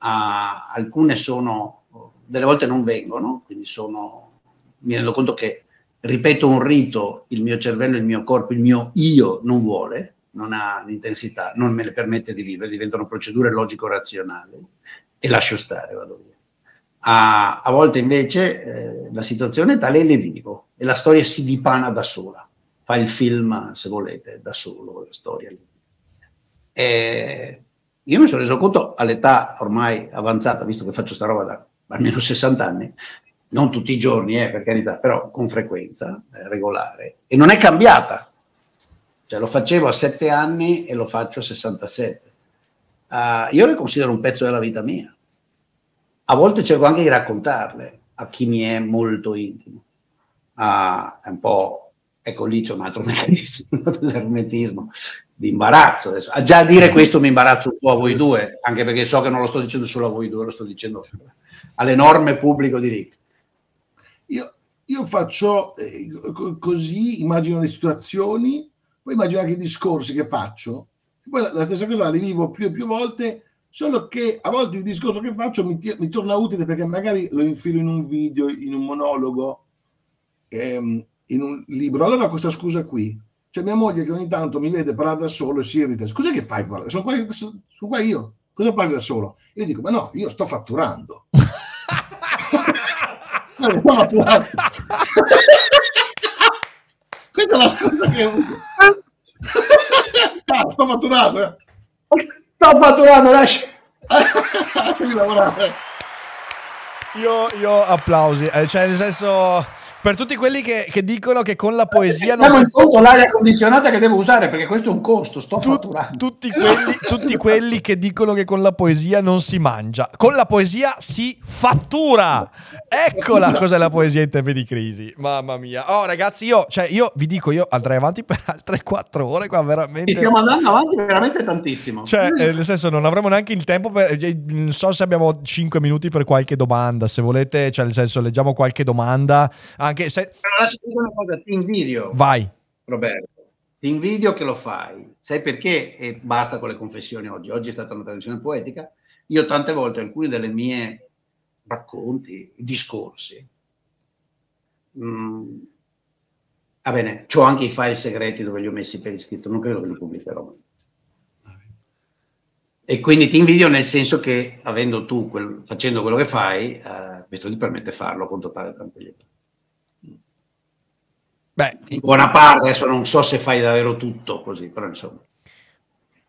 Uh, alcune sono, delle volte non vengono, quindi sono, mi rendo conto che ripeto un rito, il mio cervello, il mio corpo, il mio io non vuole, non ha l'intensità, non me le permette di vivere, diventano procedure logico-razionali e lascio stare, vado via. A, a volte invece eh, la situazione è tale e le vivo e la storia si dipana da sola, fa il film, se volete, da solo, la storia. E io mi sono reso conto all'età ormai avanzata, visto che faccio sta roba da almeno 60 anni, non tutti i giorni, eh, per carità, però con frequenza eh, regolare, e non è cambiata. Cioè, lo facevo a 7 anni e lo faccio a 67. Uh, io le considero un pezzo della vita mia. A volte cerco anche di raccontarle a chi mi è molto intimo. Uh, è un po', ecco lì c'è un altro meccanismo dell'ermetismo, di imbarazzo. Adesso. A dire questo mi imbarazzo un po' a voi due, anche perché so che non lo sto dicendo solo a voi due, lo sto dicendo all'enorme pubblico di Rick. Io, io faccio eh, così, immagino le situazioni, poi immagino anche i discorsi che faccio, poi la, la stessa cosa la rivivo più e più volte, solo che a volte il discorso che faccio mi, mi torna utile perché magari lo infilo in un video, in un monologo, ehm, in un libro. Allora questa scusa qui, c'è mia moglie che ogni tanto mi vede parlare da solo e si irrita. Cos'è che fai? Guarda, sono qua, sono qua io. Cosa parli da solo? Io dico, ma no, io sto fatturando. no, sto fatturando. Questa è la scusa che... no, sto fatturando. Eh. Sto fatturando, lascia. Lasciami lavorare. Io, io applausi, eh, cioè nel senso per tutti quelli che, che, dicono che con la poesia non si... conto l'aria condizionata che devo usare perché questo è un costo, sto tu, fatturando. Tutti quelli, tutti quelli che dicono che con la poesia non si mangia, con la poesia si fattura. Eccola cos'è la poesia in tempi di crisi. Mamma mia. Oh ragazzi, io, cioè, io vi dico, io andrei avanti per altre quattro ore qua veramente. Stiamo andando avanti veramente tantissimo. Cioè, eh, nel senso non avremo neanche il tempo per... Eh, non so se abbiamo cinque minuti per qualche domanda, se volete, cioè nel senso leggiamo qualche domanda anche se... una cosa, ti invidio. Vai. Roberto, ti invidio che lo fai. Sai perché? E basta con le confessioni oggi. Oggi è stata una tradizione poetica. Io tante volte alcuni delle mie racconti, discorsi, mh, mm, va bene, ho anche i file segreti dove li ho messi per iscritto, non credo che li pubblicherò. E quindi ti invidio nel senso che, avendo tu, quel, facendo quello che fai, eh, questo ti permette di farlo con totale tranquillità. Beh, in buona parte, adesso non so se fai davvero tutto così, però insomma.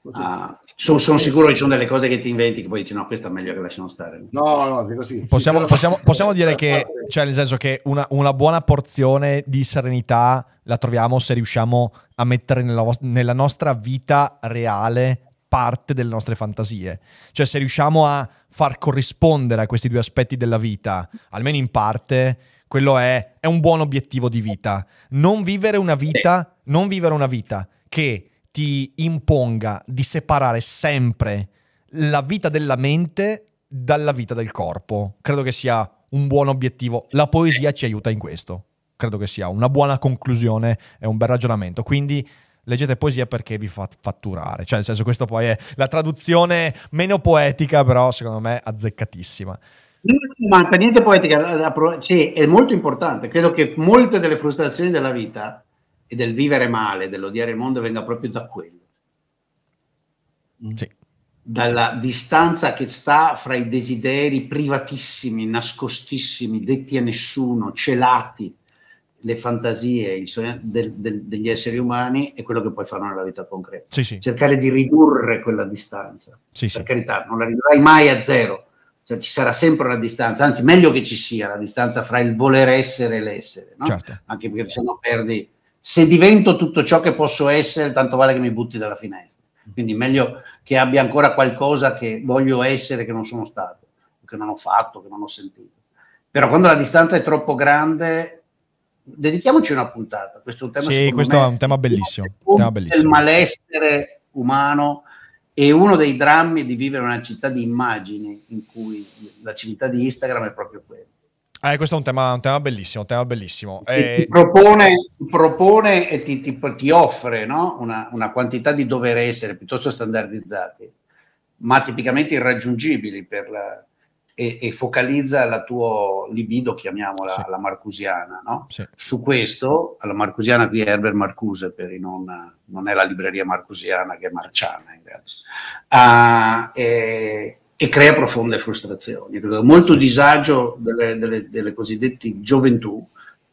Uh, sono, sono, sicuro che ci sono delle cose che ti inventi che poi dici no, questa è meglio che lasciamo stare. No, no, dico sì. Possiamo, possiamo, possiamo dire che, cioè nel senso che una, una, buona porzione di serenità la troviamo se riusciamo a mettere nella, nella nostra vita reale parte delle nostre fantasie. Cioè se riusciamo a far corrispondere a questi due aspetti della vita, almeno in parte, quello è, è un buon obiettivo di vita. Non vivere una vita, non vivere una vita che ti imponga di separare sempre la vita della mente dalla vita del corpo. Credo che sia un buon obiettivo. La poesia ci aiuta in questo. Credo che sia una buona conclusione e un bel ragionamento. Quindi leggete poesia perché vi fa fatturare. Cioè, nel senso, questo poi è la traduzione meno poetica, però secondo me azzeccatissima. Non manca niente poetica, cioè, è molto importante. Credo che molte delle frustrazioni della vita e del vivere male, dell'odiare il mondo, venga proprio da quello. Mm. Sì. Dalla distanza che sta fra i desideri privatissimi, nascostissimi, detti a nessuno, celati, le fantasie sogno del, del, degli esseri umani e quello che poi fanno nella vita concreta. Sì, sì. Cercare di ridurre quella distanza. Sì, per carità, non la ridurrai mai a zero, cioè, ci sarà sempre una distanza, anzi meglio che ci sia la distanza fra il voler essere e l'essere, no? Certo. anche perché se no perdi, se divento tutto ciò che posso essere, tanto vale che mi butti dalla finestra, quindi meglio che abbia ancora qualcosa che voglio essere che non sono stato, che non ho fatto, che non ho sentito. Però quando la distanza è troppo grande, dedichiamoci una puntata, questo è un tema Sì, questo me, è un tema bellissimo, il tema bellissimo. malessere umano e uno dei drammi di vivere in una città di immagini in cui la civiltà di Instagram è proprio quella. Eh, questo è un tema, un tema bellissimo, un tema bellissimo. Ti- Eh, ti, propone, ti propone e ti, ti- ti offre no? una, una quantità di dover essere piuttosto standardizzati, ma tipicamente irraggiungibili per la- e, e focalizza la tua libido, chiamiamola Sì. la marcusiana. No? sì. Su questo, alla marcusiana qui è Herbert Marcuse, per i non, non è la libreria marcusiana che è marciana in realtà, Ah, e, e crea profonde frustrazioni. Molto disagio delle, delle, delle cosiddette gioventù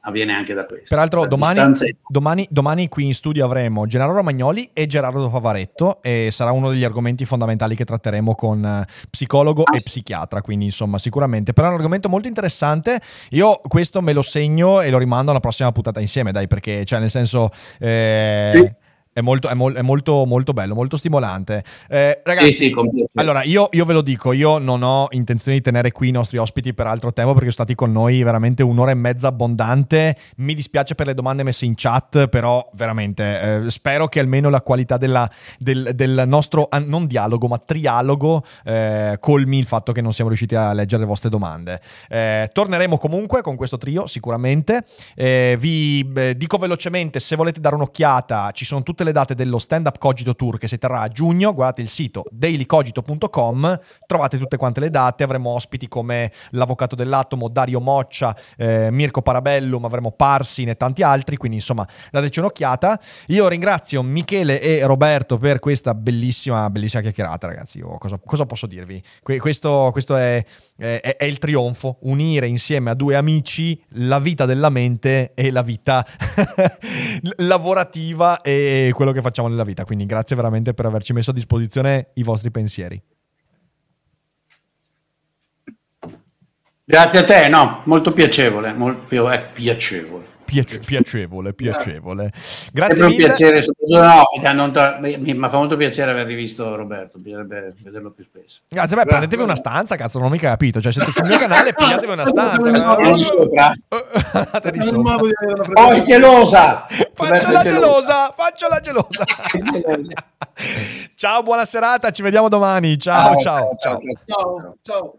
avviene anche da questo. Peraltro domani, domani, domani qui in studio avremo Gennaro Romagnoli e Gerardo Favaretto e sarà uno degli argomenti fondamentali che tratteremo con eh, psicologo Ah, e sì. psichiatra, quindi insomma sicuramente. Però è un argomento molto interessante, io questo me lo segno e lo rimando alla prossima puntata insieme, dai, perché cioè nel senso... eh, Sì. È, molto, è, mol- è molto, molto bello, molto stimolante. Eh, ragazzi, Sì, sì, allora io, io ve lo dico, io non ho intenzione di tenere qui i nostri ospiti per altro tempo perché sono stati con noi veramente un'ora e mezza abbondante. Mi dispiace per le domande messe in chat, però veramente eh, spero che almeno la qualità della- del, del nostro, ah, non dialogo, ma trialogo eh, colmi il fatto che non siamo riusciti a leggere le vostre domande. Eh, torneremo comunque con questo trio, sicuramente. Eh, vi dico velocemente, se volete dare un'occhiata, ci sono tutte le date dello Stand Up Cogito Tour che si terrà a giugno. Guardate il sito dailycogito.com, trovate tutte quante le date. Avremo ospiti come l'avvocato dell'atomo, Dario Moccia, eh, Mirko Parabellum, avremo Parsin e tanti altri. Quindi, insomma, dateci un'occhiata. Io ringrazio Michele e Roberto per questa bellissima, bellissima chiacchierata, ragazzi. Io cosa, cosa posso dirvi? Que- questo questo è, è- è il trionfo, unire insieme a due amici la vita della mente e la vita lavorativa e quello che facciamo nella vita. Quindi grazie veramente per averci messo a disposizione i vostri pensieri. Grazie a te, no, molto piacevole, molto è piacevole. Piace- piacevole, piacevole. Grazie un mille. piacere, no, mi to- mi, fa molto piacere aver rivisto Roberto, bisognerebbe vederlo più spesso. Grazie, beh, prendetevi una stanza, cazzo, non ho mica capito. Cioè, siete sul mio canale, pigliatevi una stanza. Vieni di sopra. Andate di sopra. Oh, è gelosa! Faccio la gelosa, faccio la gelosa. ciao, buona serata, ci vediamo domani. Ciao, ciao, ciao. Ciao, ciao.